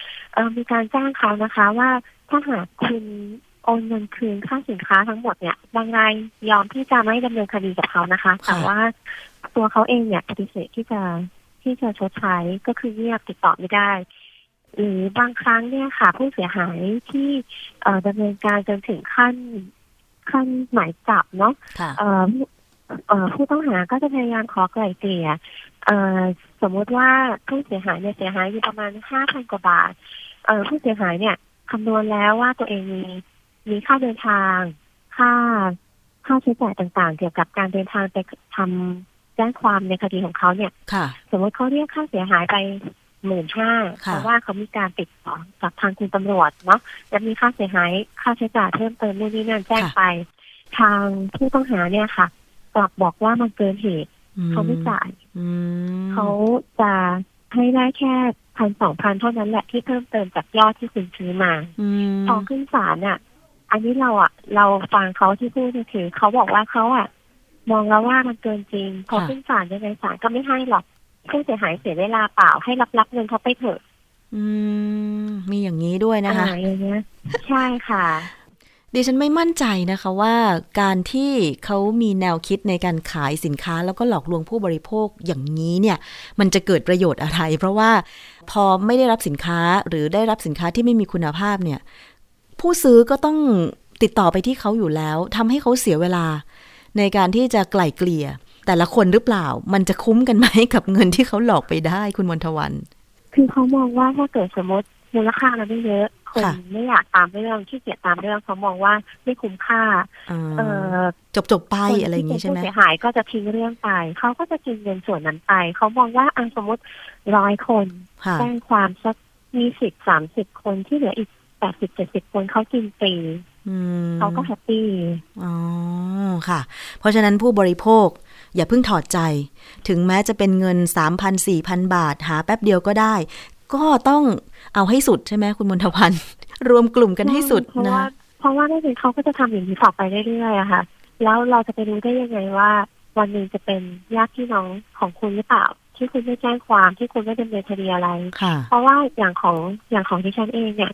มีการจ้างเขานะคะว่าถ้าหากคุณ โอนเงินคืนค่าสินค้าทั้งหมดเนี่ยบางรายยอมที่จะไม่ดำเนินคดีกับเขานะคะ แต่ว่าตัวเขาเองเนี่ยปฏิเสธที่จะที่จะชดใช้ก็คือเงียบติดต่อไม่ได้หรือบางครั้งเนี่ยค่ะ ผู้เสียหายที่เอ่อดำเนินการจนถึงขั้นขั้นหมายจับเนาะค่ะเอ่อผู้เอ่อผู้ต้องหาก็จะพยายามขอไกล่เกลี่ยเอ่อสมมุติว่าผู้เสียหายเนี่ยเสียหายอยู่ประมาณห้าพันกว่าบาทเอ่อผู้เสียหายเนี่ยคำนวณแล้วว่าตัวเองมี มีค่าเดินทาง ค่าค่าใช้จ่ายต่างๆ เกี่ยวกับการเดินทางไปทำแจ้งความในคดีของเขาเนี่ยค่ะ สมมติเขาเรียกค่าเสียหายไปหมื่นห้าค่ะเพราะว่าเขามีการติดต่อกับทางคุณตำรวจเนาะจะมีค่าเสียหายค่าใช้จ่ายเพิ่มเติมนู่นนี่นั่นแจ้งไป ทางผู้ต้องหาเนี่ยค่ะกลับบอกว่ามันเกินเหตุอืมเขาไม่จ่ายอืมเขาจะให้ได้แค่พันสองพันเท่านั้นแหละที่เพิ่มเติมจากยอดที่คุณซื้อมาอืมพอขึ้นศาลน่ะ อันนี้เราอะ เราฟังเขาที่พูดเนี่ยคือเขาบอกว่าเขาอะ มองแล้วว่ามันเกินจริงพอขึ้นศาลยังไงศาลก็ไม่ให้หรอกผู้เสียหายเสียเวลาเปล่าให้รับรับเงินเขาไปเถอะ อืม มีอย่างนี้ด้วยนะคะอะไรอย่างเงี้ยใช่ค่ะดิฉันไม่มั่นใจนะคะว่าการที่เขามีแนวคิดในการขายสินค้า แล้วก็หลอกลวงผู้บริโภคอย่างนี้เนี่ย มันจะเกิดประโยชน์อะไร เพราะว่าพอไม่ได้รับสินค้าหรือได้รับสินค้าที่ไม่มีคุณภาพเนี่ย ผู้ซื้อก็ต้องติดต่อไปที่เขาอยู่แล้วทำให้เขาเสียเวลา ในการที่จะไกล่เกลี่ย แต่ละคนหรือเปล่า มันจะคุ้มกันไหมกับเงินที่เขาหลอกไปได้คุณมนทวันคือเขามองว่าถ้าเกิดสมมติมูลค่ามันไม่เยอะคนค่ะไม่อยากตามเรื่องขี้เกียจตามเรื่องเขามองว่าไม่คุ้มค่าเออจบจบๆไปคนอะไรอย่างที่นี้เป็นใช่ไหมผู้เสียหายก็จะทิ้งเรื่องไปเขาก็จะกินเงินส่วนนั้นไปเขามองว่าอันสมมติร้อยคนค่ะแจ้งความสักมีสิบสามสิบคนที่เหลืออีก แปดสิบเจ็ดสิบคนเขากินฟรีอืมเขาก็ happy อ๋อ ค่ะ เพราะฉะนั้นผู้บริโภคอย่าเพิ่งถอดใจ ถึงแม้จะเป็นเงิน 3,000 4,000 บาท หาแป๊บเดียวก็ได้ ก็ต้องเอาให้สุดใช่ไหมคุณมนทวันรวมกลุ่มกันให้สุดเพราะนะว่าเพราะว่าไม่เป็นเขาก็จะทำอย่างนี้ต่อไปเรื่อยๆอะค่ะ แล้วเราจะไปรู้ได้ยังไงว่า วันหนึ่งจะเป็นญาติพี่น้องของคุณหรือเปล่า ที่คุณไม่แจ้งความที่คุณไม่ดำเนินคดีอะไรค่ะเพราะว่าอย่างของอย่างของดิฉันเองเนี่ย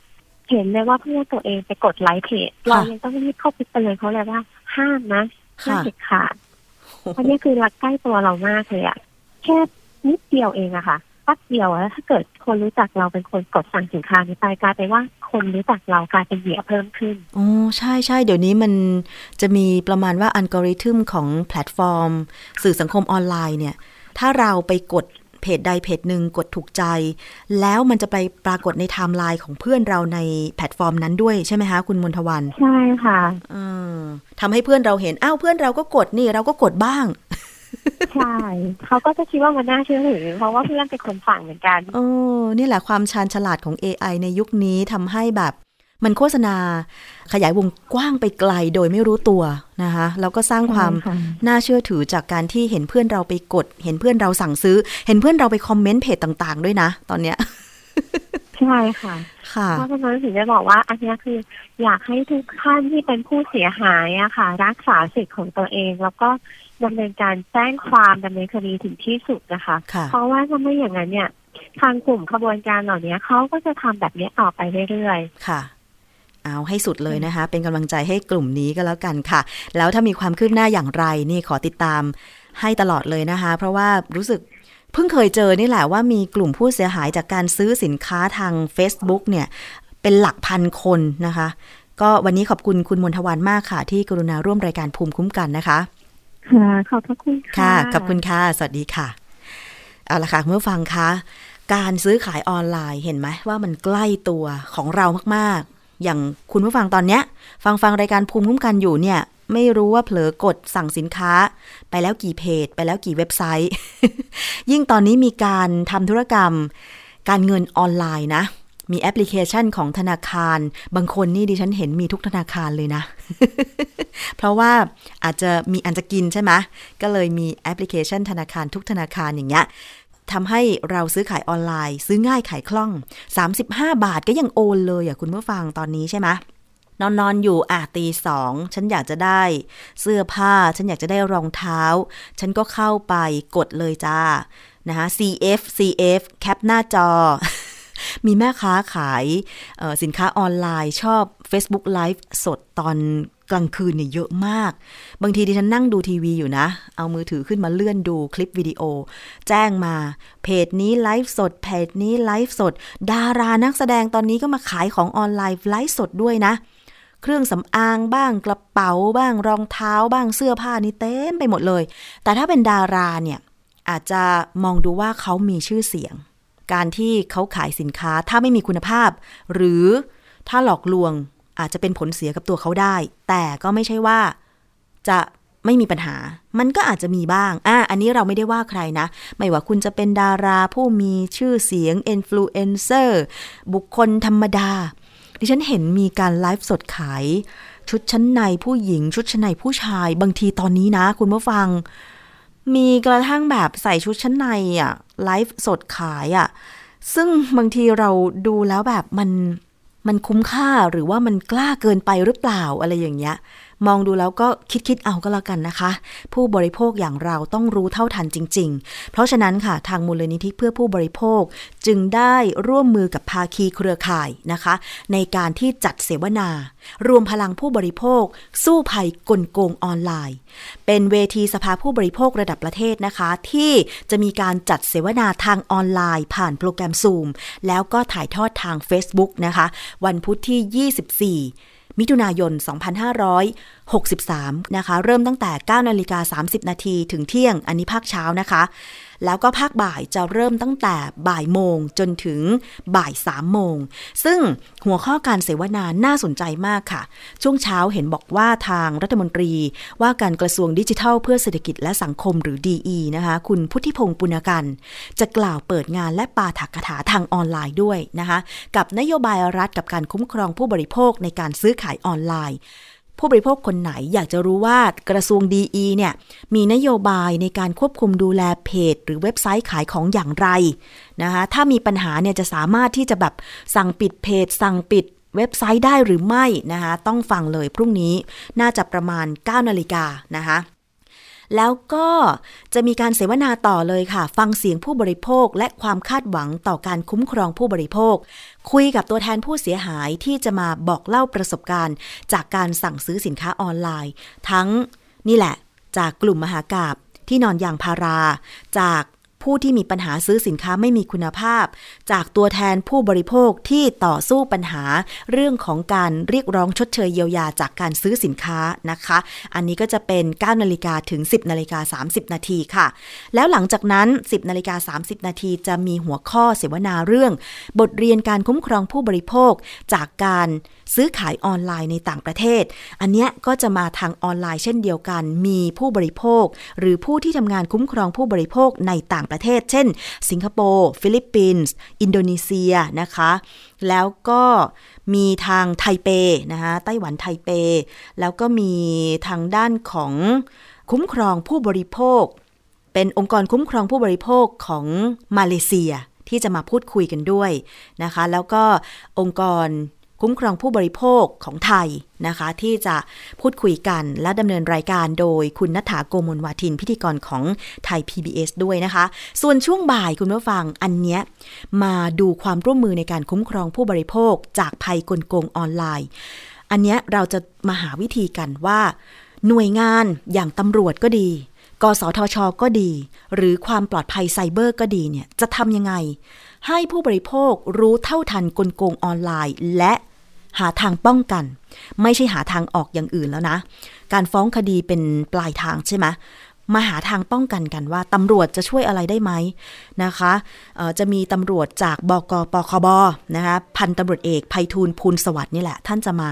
เห็นเลยว่าเพื่อนตัวเองไปกดไลค์เพจเรายังต้องรีบเข้าไปเตือนเขาเลยว่าห้ามนะห้ามค่ะเด็ดขาดอันนี้คือรักใกล้ตัวเรามากเลยอะแค่นิดเดียวเองอะค่ะแป๊บเดียวแล้วถ้าเกิดคนรู้จักเราเป็นคนกดสั่งสินค้านี้ไปกลายเป็นว่าคนรู้จักเรากลายเป็นเหยื่อเพิ่มขึ้นโอ้ใช่ใช่เดี๋ยวนี้มันจะมีประมาณว่าอัลกอริทึมของแพลตฟอร์ม สื่อสังคมออนไลน์เนี่ย ถ้าเราไปกด เพจใดเพจหนึ่งกดถูกใจ แล้วมันจะไปปรากฏในไทม์ไลน์ของเพื่อนเราในแพลตฟอร์มนั้นด้วยใช่ไหมคะคุณมนทวัน ใช่ค่ะเออทำให้เพื่อนเราเห็น อ้าวเพื่อนเราก็กดนี่เราก็กดบ้าง ใช่ เขาก็จะคิดว่ามันน่าเชื่อถือเพราะว่าเพื่อนเป็นคนสั่งเหมือนกันเออนี่แหละความชาญฉลาดของ AI ในยุคนี้ทำให้แบบ มันโฆษณาขยายวงกว้างไปไกลโดยไม่รู้ตัวนะคะแล้วก็สร้างความใช่ค่ะน่าเชื่อถือจากการที่เห็นเพื่อนเราไปกด เห็นเพื่อนเราสั่งซื้อ เห็นเพื่อนเราไปคอมเมนต์เพจต่างๆ ด้วยนะ ตอนเนี้ยใช่ค่ะค่ะเพราะฉะนั้นถึงได้บอกว่าอันเนี้ยคือ อยากให้ทุกท่านที่เป็นผู้เสียหายอะค่ะ รักษาสิทธิ์ของตัวเอง แล้วก็ดำเนินการแจ้งความดำเนินคดีถึงที่สุดนะคะค่ะเพราะว่าถ้าไม่อย่างนั้นเนี่ยทางกลุ่มขบวนการเหล่านี้เขาก็จะทำแบบนี้ต่อไปเรื่อยๆ ค่ะ เอาให้สุดเลยนะคะ เป็นกำลังใจให้กลุ่มนี้ก็แล้วกันค่ะ แล้วถ้ามีความคืบหน้าอย่างไรนี่ขอติดตามให้ตลอดเลยนะคะ เพราะว่ารู้สึกเพิ่งเคยเจอนี่แหละว่ามีกลุ่มผู้เสียหายจากการซื้อสินค้าทาง Facebook เนี่ย เป็นหลักพันคนนะคะ ก็วันนี้ขอบคุณคุณมนทวันมากค่ะ ที่กรุณาร่วมรายการภูมิคุ้มกันนะคะค่ะขอบพระคุณค่ะค่ะขอบคุณค่ะ สวัสดีค่ะ เอาละค่ะเมื่อฟังคะการซื้อขายออนไลน์เห็นไหมว่ามันใกล้ตัวของเรามากๆ อย่างคุณผู้ฟังตอนเนี้ย ฟังฟังรายการภูมิคุ้มกันอยู่เนี่ย ไม่รู้ว่าเผลอกดสั่งสินค้า ไปแล้วกี่เพจ ไปแล้วกี่เว็บไซต์ ยิ่งตอนนี้มีการทำธุรกรรม การเงินออนไลน์นะ มีแอปพลิเคชันของธนาคาร บางคนนี่ดิฉันเห็นมีทุกธนาคารเลยนะ เพราะว่าอาจจะมีอันจะกินใช่ไหมก็เลยมีแอปพลิเคชันธนาคารทุกธนาคารอย่างเงี้ย ทำให้เราซื้อขายออนไลน์ ซื้อง่ายขายคล่อง 35 บาทก็ยังโอนเลยอะคุณผู้ฟังตอนนี้ใช่ไหมนอนนอนอยู่อะตีสองฉันอยากจะได้ เสื้อผ้า ฉันอยากจะได้รองเท้า ฉันก็เข้าไปกดเลยจ้านะคะ CF CF แคปหน้าจอ มีแม่ค้าขายสินค้าออนไลน์ชอบ Facebook Live สดตอน กลางคืนเนี่ยเยอะมาก บางทีดิฉันนั่งดูทีวีอยู่นะ เอามือถือขึ้นมาเลื่อนดูคลิปวิดีโอ แจ้งมา เพจนี้ไลฟ์สด เพจนี้ไลฟ์สด ดารานักแสดงตอนนี้ก็มาขายของออนไลน์ไลฟ์สดด้วยนะ เครื่องสำอางบ้างกระเป๋าบ้างรองเท้าบ้างเสื้อผ้านี่เต็มไปหมดเลย แต่ถ้าเป็นดาราเนี่ยอาจจะมองดูว่าเขามีชื่อเสียง การที่เขาขายสินค้าถ้าไม่มีคุณภาพ หรือถ้าหลอกลวง อาจจะเป็นผลเสียกับตัวเขาได้ แต่ก็ไม่ใช่ว่าจะไม่มีปัญหา มันก็อาจจะมีบ้าง อะอันนี้เราไม่ได้ว่าใครนะ ไม่ว่าคุณจะเป็นดาราผู้มีชื่อเสียงอินฟลูเอนเซอร์บุคคลธรรมดา ดิฉันเห็นมีการไลฟ์สดขาย ชุดชั้นในผู้หญิง ชุดชั้นในผู้ชาย บางทีตอนนี้นะ คุณผู้ฟัง มีกระทั่งแบบใส่ชุดชั้นในอะไลฟ์สดขายอะซึ่งบางทีเราดูแล้วแบบมัน มันคุ้มค่าหรือว่ามันกล้าเกินไปหรือเปล่าอะไรอย่างเงี้ย มองดูแล้วก็คิดคิดเอาก็แล้วกันนะคะ ผู้บริโภคอย่างเราต้องรู้เท่าทันจริง ๆ เพราะฉะนั้นค่ะทางมูลนิธิเพื่อผู้บริโภคจึงได้ร่วมมือกับภาคีเครือข่ายนะคะ ในการที่จัดเสวนา รวมพลังผู้บริโภค สู้ภัยกลโกงออนไลน์ เป็นเวทีสภาผู้บริโภคระดับประเทศนะคะ ที่จะมีการจัดเสวนาทางออนไลน์ ผ่านโปรแกรม Zoom แล้วก็ถ่ายทอดทาง Facebook นะคะ วันพุธที่ 24 มิถุนายน 63 นะคะ เริ่มตั้งแต่ 9 นาฬิกา 30 นาทีถึงเที่ยง อันนี้ภาคเช้านะคะ แล้วก็ภาคบ่ายจะเริ่มตั้งแต่บ่ายโมงจนถึงบ่ายสามโมง ซึ่งหัวข้อการเสวนาน่าสนใจมากค่ะ ช่วงเช้าเห็นบอกว่าทางรัฐมนตรี ว่าการกระทรวงดิจิทัล เพื่อเศรษฐกิจและสังคมหรือ DE นะคะ คุณพุทธิพงศ์ปุณกัน จะกล่าวเปิดงานและปาถกถาทางออนไลน์ด้วยนะคะ กับนโยบายรัฐกับการคุ้มครองผู้บริโภคในการซื้อขายออนไลน์ ผู้บริโภคคนไหนอยากจะรู้ว่ากระทรวงดีเนี่ยมีนโยบายในการควบคุมดูแลเพจ หรือเว็บไซต์ขายของอย่างไรนะคะถ้ามีปัญหาเนี่ยจะสามารถที่จะแบบสั่งปิดเพจ สั่งปิดเว็บไซต์ได้หรือไม่นะคะต้องฟังเลยพรุ่งนี้น่าจะประมาณ 9นาฬิกานะคะ แล้วก็จะมีการเสวนาต่อเลยค่ะ ฟังเสียงผู้บริโภคและความคาดหวังต่อการคุ้มครองผู้บริโภค คุยกับตัวแทนผู้เสียหายที่จะมาบอกเล่าประสบการณ์ จากการสั่งซื้อสินค้าออนไลน์ ทั้งนี่แหละ จากกลุ่มมหากาบที่นอนยางพารา จาก ผู้ที่มีปัญหาซื้อสินค้าไม่มีคุณภาพ จากตัวแทนผู้บริโภคที่ต่อสู้ปัญหาเรื่องของการเรียกร้องชดเชยเยียวยาจากการซื้อสินค้านะคะ อันนี้ก็จะเป็น 9 นาฬิกาถึง 10 นาฬิกา 30 นาทีค่ะ แล้วหลังจากนั้น 10 นาฬิกา 30 นาทีจะมีหัวข้อเสวนาเรื่อง บทเรียนการคุ้มครองผู้บริโภคจากการ ซื้อขายออนไลน์ในต่างประเทศ อันเนี้ยก็จะมาทางออนไลน์เช่นเดียวกัน มีผู้บริโภค หรือผู้ที่ทำงานคุ้มครองผู้บริโภคในต่างประเทศ เช่น สิงคโปร์ ฟิลิปปินส์ อินโดนีเซียนะคะ แล้วก็มีทางไทเปนะคะไต้หวันไทเป แล้วก็มีทางด้านของคุ้มครองผู้บริโภค เป็นองค์กรคุ้มครองผู้บริโภคของมาเลเซียที่จะมาพูดคุยกันด้วยนะคะ แล้วก็องค์กร คุ้มครองผู้บริโภคของไทยนะคะ ที่จะพูดคุยกันและดำเนินรายการโดยคุณนัฐาโกมลวาทินพิธีกรของไทย PBS ด้วยนะคะ ส่วนช่วงบ่ายคุณผู้ฟังอันเนี้ยมาดูความร่วมมือในการคุ้มครองผู้บริโภคจากภัยกลโกงออนไลน์ อันเนี้ยเราจะมาหาวิธีกันว่า หน่วยงานอย่างตำรวจก็ดีกสทช ก็ดี หรือความปลอดภัยไซเบอร์ก็ดีเนี่ยจะทำยังไง ให้ผู้บริโภครู้เท่าทันกลโกงออนไลน์ และหาทางป้องกัน ไม่ใช่หาทางออกอย่างอื่นแล้วนะ การฟ้องคดีเป็นปลายทางใช่ไหมมาหาทางป้องกันกันว่าตำรวจจะช่วยอะไรได้ไหมนะคะจะมีตำรวจจากบกปคบนะคะพันตำรวจเอกภัยทูลพูลสวัสดิ์นี่แหละ ท่านจะมา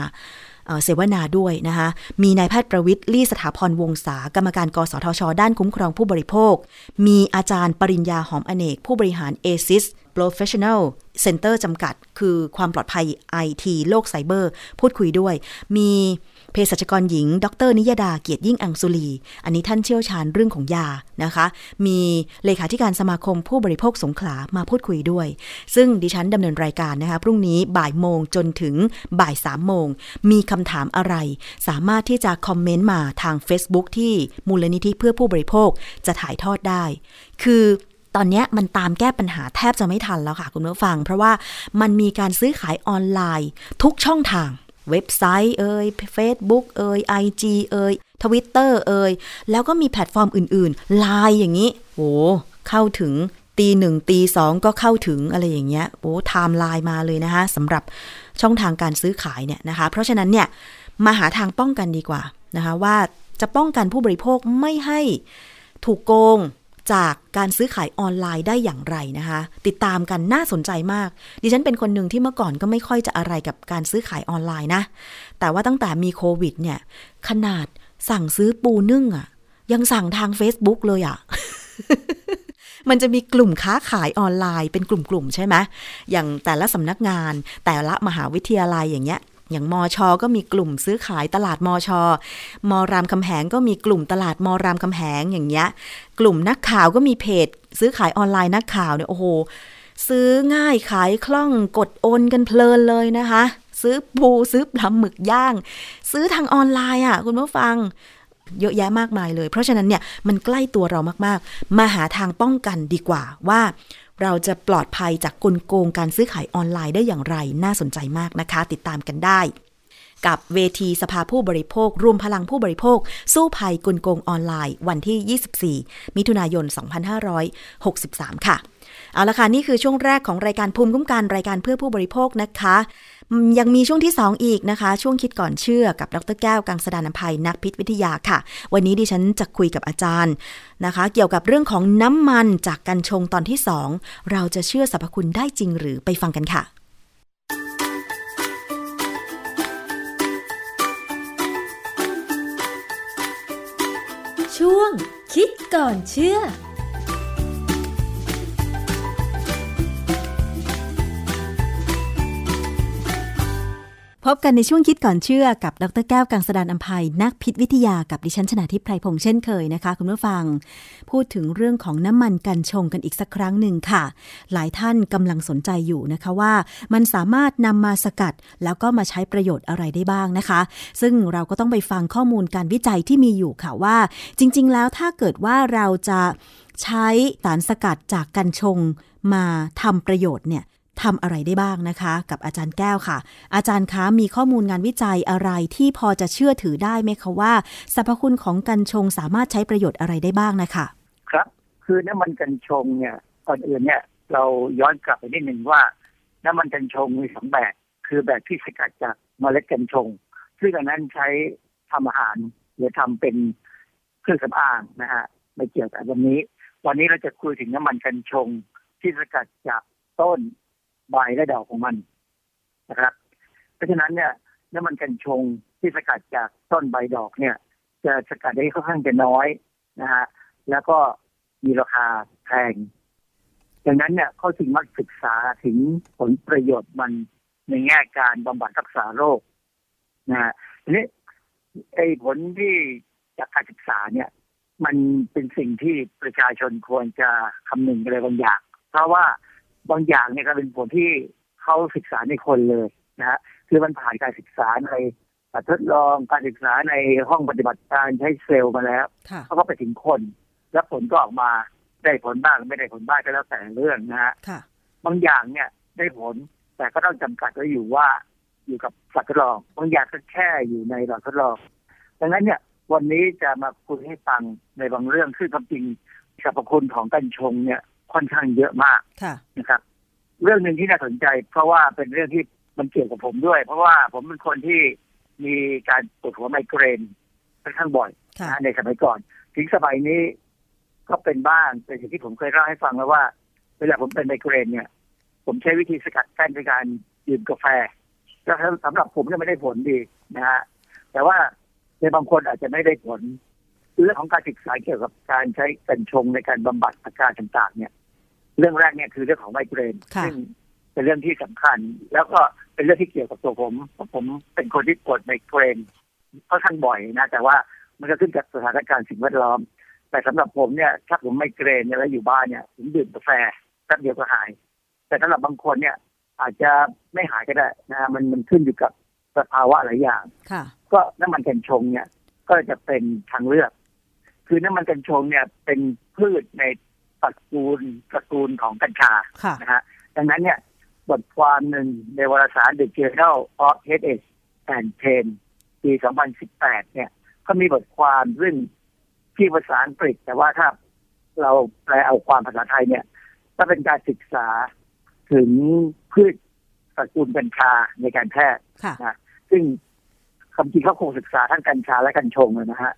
เสวนาด้วยนะคะมีนายแพทย์ประวิทย์ลี่สถาพรวงศากรรมการกสทช ด้านคุ้มครองผู้บริโภค มีอาจารย์ปริญญาหอมอเนก ผู้บริหาร ASIS Professional Center จำกัด คือความปลอดภัย IT โลกไซเบอร์ พูดคุยด้วย มี ภสัชกรหญิง ดรนิยดาเกียรติยิ่งอังสุลี อันนี้ท่านเชี่ยวชาญเรื่องของยานะคะ มีเลขาธิการสมาคมผู้บริโภคสงขลามาพูดคุยด้วย ซึ่งดิฉันดำเนินรายการนะคะ พรุ่งนี้บ่ายโมงจนถึงบ่ายสามโมง มีคำถามอะไร สามารถที่จะคอมเมนต์มาทาง Facebook ที่มูลนิธิเพื่อผู้บริโภคจะถ่ายทอดได้ คือตอนนี้มันตามแก้ปัญหาแทบจะไม่ทันแล้วค่ะคุณผู้ฟัง เพราะว่ามันมีการซื้อขายออนไลน์ทุกช่องทาง เว็บไซต์เอ่ย Facebook เอ่ย IG เอ่ย Twitter เอ่ย แล้วก็มีแพลตฟอร์มอื่นๆไลน์อย่างนี้โอ้เข้าถึงตีหนึ่งตีสองก็เข้าถึงอะไรอย่างเงี้ยโอ้ไทม์ไลน์มาเลยนะคะสำหรับช่องทางการซื้อขายเนี่ยนะคะ เพราะฉะนั้นเนี่ยมาหาทางป้องกันดีกว่านะคะว่าจะป้องกันผู้บริโภคไม่ให้ถูกโกง จากการซื้อขายออนไลน์ได้อย่างไรนะคะ ติดตามกันน่าสนใจมาก ดิฉันเป็นคนหนึ่งที่เมื่อก่อนก็ไม่ค่อยจะอะไรกับการซื้อขายออนไลน์นะ แต่ว่าตั้งแต่มีโควิดเนี่ย ขนาดสั่งซื้อปูนึ่งอะ่ะ ยังสั่งทาง Facebook เลยอะ่ะมันจะมีกลุ่มค้าขายออนไลน์เป็นกลุ่มๆใช่ไหมอย่างแต่ละสำนักงานแต่ละมหาวิทยาลัยอย่างเงี้ย อย่างมอชอก็มีกลุ่มซื้อขายตลาดมอชอมอรามคำแหงก็มีกลุ่มตลาดมอรามคำแหงอย่างเงี้ย กลุ่มนักข่าวก็มีเพจ ซื้อขายออนไลน์นักข่าวเนี่ยโอ้โหซื้อง่ายขายคล่องกดโอนกันเพลินเลยนะคะ ซื้อปูซื้อปลาหมึกย่าง ซื้อทางออนไลน์อะคุณผู้ฟังเยอะแยะมากมายเลย เพราะฉะนั้นเนี่ยมันใกล้ตัวเรามากๆ มาหาทางป้องกันดีกว่าว่า เราจะปลอดภัยจากกลโกงการซื้อขายออนไลน์ได้อย่างไรน่าสนใจมากนะคะ ติดตามกันได้ กับเวทีสภาผู้บริโภค รวมพลังผู้บริโภค สู้ภัยกลโกงออนไลน์ วันที่ 24 มิถุนายน 2563 ค่ะ เอาละค่ะ นี่คือช่วงแรกของรายการภูมิคุ้มกันรายการเพื่อผู้บริโภคนะคะ ยังมีช่วงที่ 2 อีกนะคะ ช่วงคิดก่อนเชื่อกับดรแก้วกังสดานนภัยนักพิษวิทยาค่ะ วันนี้ดิฉันจะคุยกับอาจารย์นะคะ เกี่ยวกับเรื่องของน้ำมันจากกัญชงตอนที่ 2 เราจะเชื่อสรรพคุณได้จริงหรือไปฟังกันค่ะ ช่วงคิดก่อนเชื่อ พบกันในช่วงคิดก่อนเชื่อกับดรแก้วกังสดานอัมภัยนักพิษวิทยากับดิฉันชนาทิพไพรพงษ์เช่นเคยนะคะ คุณผู้ฟัง พูดถึงเรื่องของน้ำมันกัญชงกันอีกสักครั้งหนึ่งค่ะ หลายท่านกำลังสนใจอยู่นะคะว่า มันสามารถนำมาสกัด แล้วก็มาใช้ประโยชน์อะไรได้บ้างนะคะ ซึ่งเราก็ต้องไปฟังข้อมูลการวิจัยที่มีอยู่ค่ะว่า จริง ๆ แล้วถ้าเกิดว่าเราจะใช้สารสกัดจากกัญชงมาทำประโยชน์เนี่ย ทำอะไรได้บ้างนะคะ กับอาจารย์แก้วค่ะ อาจารย์คะมีข้อมูลงานวิจัยอะไรที่พอจะเชื่อถือได้ไหมคะว่าสรรพคุณของกัญชงสามารถใช้ประโยชน์อะไรได้บ้างนะคะ ครับ คือน้ำมันกัญชงเนี่ยก่อนอื่นเนี่ยเราย้อนกลับไปนิดหนึ่งว่า น้ำมันกัญชงมีสองแบบ คือแบบที่สกัดจากเมล็ดกัญชง ซึ่งอันนั้นใช้ทำอาหารหรือทำเป็นเครื่องสำอางนะฮะไม่เกี่ยวกับวันนี้ วันนี้เราจะคุยถึงน้ำมันกัญชงที่สกัดจากต้น ใบและดอกของมันนะครับ เพราะฉะนั้นเนี่ยน้ำมันกัญชงที่สกัดจากต้นใบดอกเนี่ย จะสกัดได้ค่อนข้างจะน้อยนะฮะแล้วก็มีราคาแพงดังนั้นเนี่ยเขาจึงมักศึกษาถึงผลประโยชน์มันในแง่การบำบัดรักษาโรคนะฮะทีนี้ไอ้ผลที่จากการศึกษาเนี่ย มันเป็นสิ่งที่ประชาชนควรจะคำนึงอะไรบางอย่าง เพราะว่า บางอย่างเนี่ยก็เป็นผลที่เขาศึกษาในคนเลยนะฮะคือมันผ่านการศึกษาในทดลองการศึกษาในห้องปฏิบัติการใช้เซลล์มาแล้วค่ะเขาก็ไปถึงคน แล้วผลก็ออกมาได้ผลบ้างไม่ได้ผลบ้างก็แล้วแต่เรื่องนะฮะค่ะบางอย่างเนี่ยได้ผลแต่ก็ต้องจำกัดไว้อยู่ว่าอยู่กับสัตว์ทดลองบางอย่างก็แค่อยู่ในหลอดทดลองดังนั้นเนี่ย วันนี้จะมาคุยให้ฟังในบางเรื่องซึ่งความจริงสรรพคุณของกัญชงเนี่ย ค่อนข้างเยอะมากค่ะนะครับ เรื่องหนึ่งที่น่าสนใจ เพราะว่าเป็นเรื่องที่มันเกี่ยวกับผมด้วย เพราะว่าผมเป็นคนที่มีการปวดหัวไมเกรนค่อนข้างบ่อยค่ะนะในสมัยก่อน ถึงสมัยนี้ก็เป็นบ้างเป็นสิ่งที่ผมเคยเล่าให้ฟังแล้วว่า เวลาผมเป็นไมเกรนเนี่ย ผมใช้วิธีสกัดกั้นในการดื่มกาแฟแล้วสำหรับผมเนี่ยไม่ได้ผลดีนะฮะแต่ว่าในบางคนอาจจะไม่ได้ผล เรื่องของการศึกษาเกี่ยวกับการใช้กัญชงในการบำบัดอาการต่างๆ เนี่ย เรื่องแรกเนี่ยคือเรื่องของไมเกรนค่ะซึ่งเป็นเรื่องที่สำคัญ แล้วก็เป็นเรื่องที่เกี่ยวกับตัวผมเพราะผมเป็นคนที่ปวดไมเกรนค่อนข้างบ่อยนะ แต่ว่ามันก็ขึ้นกับสถานการณ์สิ่งแวดล้อม แต่สำหรับผมเนี่ย ถ้าผมไมเกรนเนี่ยแล้วอยู่บ้านเนี่ยผมดื่มกาแฟแป๊บเดียวก็หาย แต่สำหรับบางคนเนี่ย อาจจะไม่หายก็ได้นะฮะมันมันขึ้นอยู่กับสภาวะหลายอย่างค่ะก็น้ำมันกัญชงเนี่ย ก็จะเป็นทางเลือก คือน้ำมันกัญชงเนี่ยเป็นพืชในตระกูลตระกูลของกัญชาค่ะนะฮะดังนั้นเนี่ยบทความหนึ่งในวารสาร The Journal of Health and Pain ปี 2018 เนี่ยก็มีบทความเรื่องที่ภาษาอังกฤษ แต่ว่าถ้าเราแปลเอาความภาษาไทยเนี่ยก็เป็นการศึกษาถึงพืชตระกูลกัญชาในการแพทย์ค่ะนะซึ่งคำจริงเขาคงศึกษาทั้งกัญชาและกัญชงเลยนะฮะ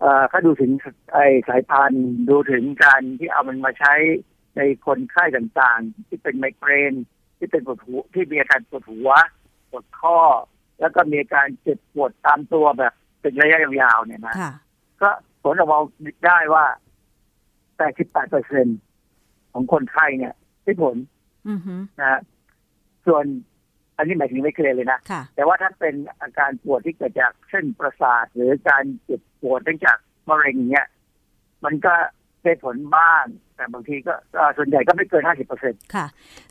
เอ่อเขาดูถึงไอสายพันธุ์ดูถึงการที่เอามันมาใช้ในคนไข้ต่างๆ ที่เป็นไมเกรน ที่เป็นปวดหัวที่มีอาการปวดหัวปวดข้อ แล้วก็มีอาการเจ็บปวดตามตัวแบบเป็นระยะยาวๆเนี่ยนะค่ะก็ผลออกมาได้ว่า 88เปอร์เซ็นของคนไข้เนี่ยได้ผลอือฮึนะฮะส่วน อันนี้หมายถึงไม่เกรนเลยนะค่ะแต่ว่าถ้าเป็นอาการปวดที่เกิดจากเส้นประสาท หรือการเจ็บปวดเนื่องจากมะเร็งเนี่ยมันก็ได้ผลบ้าง แต่บางทีก็อ่าส่วนใหญ่ก็ไม่เกินห้าสิบเปอร์เซ็นค่ะ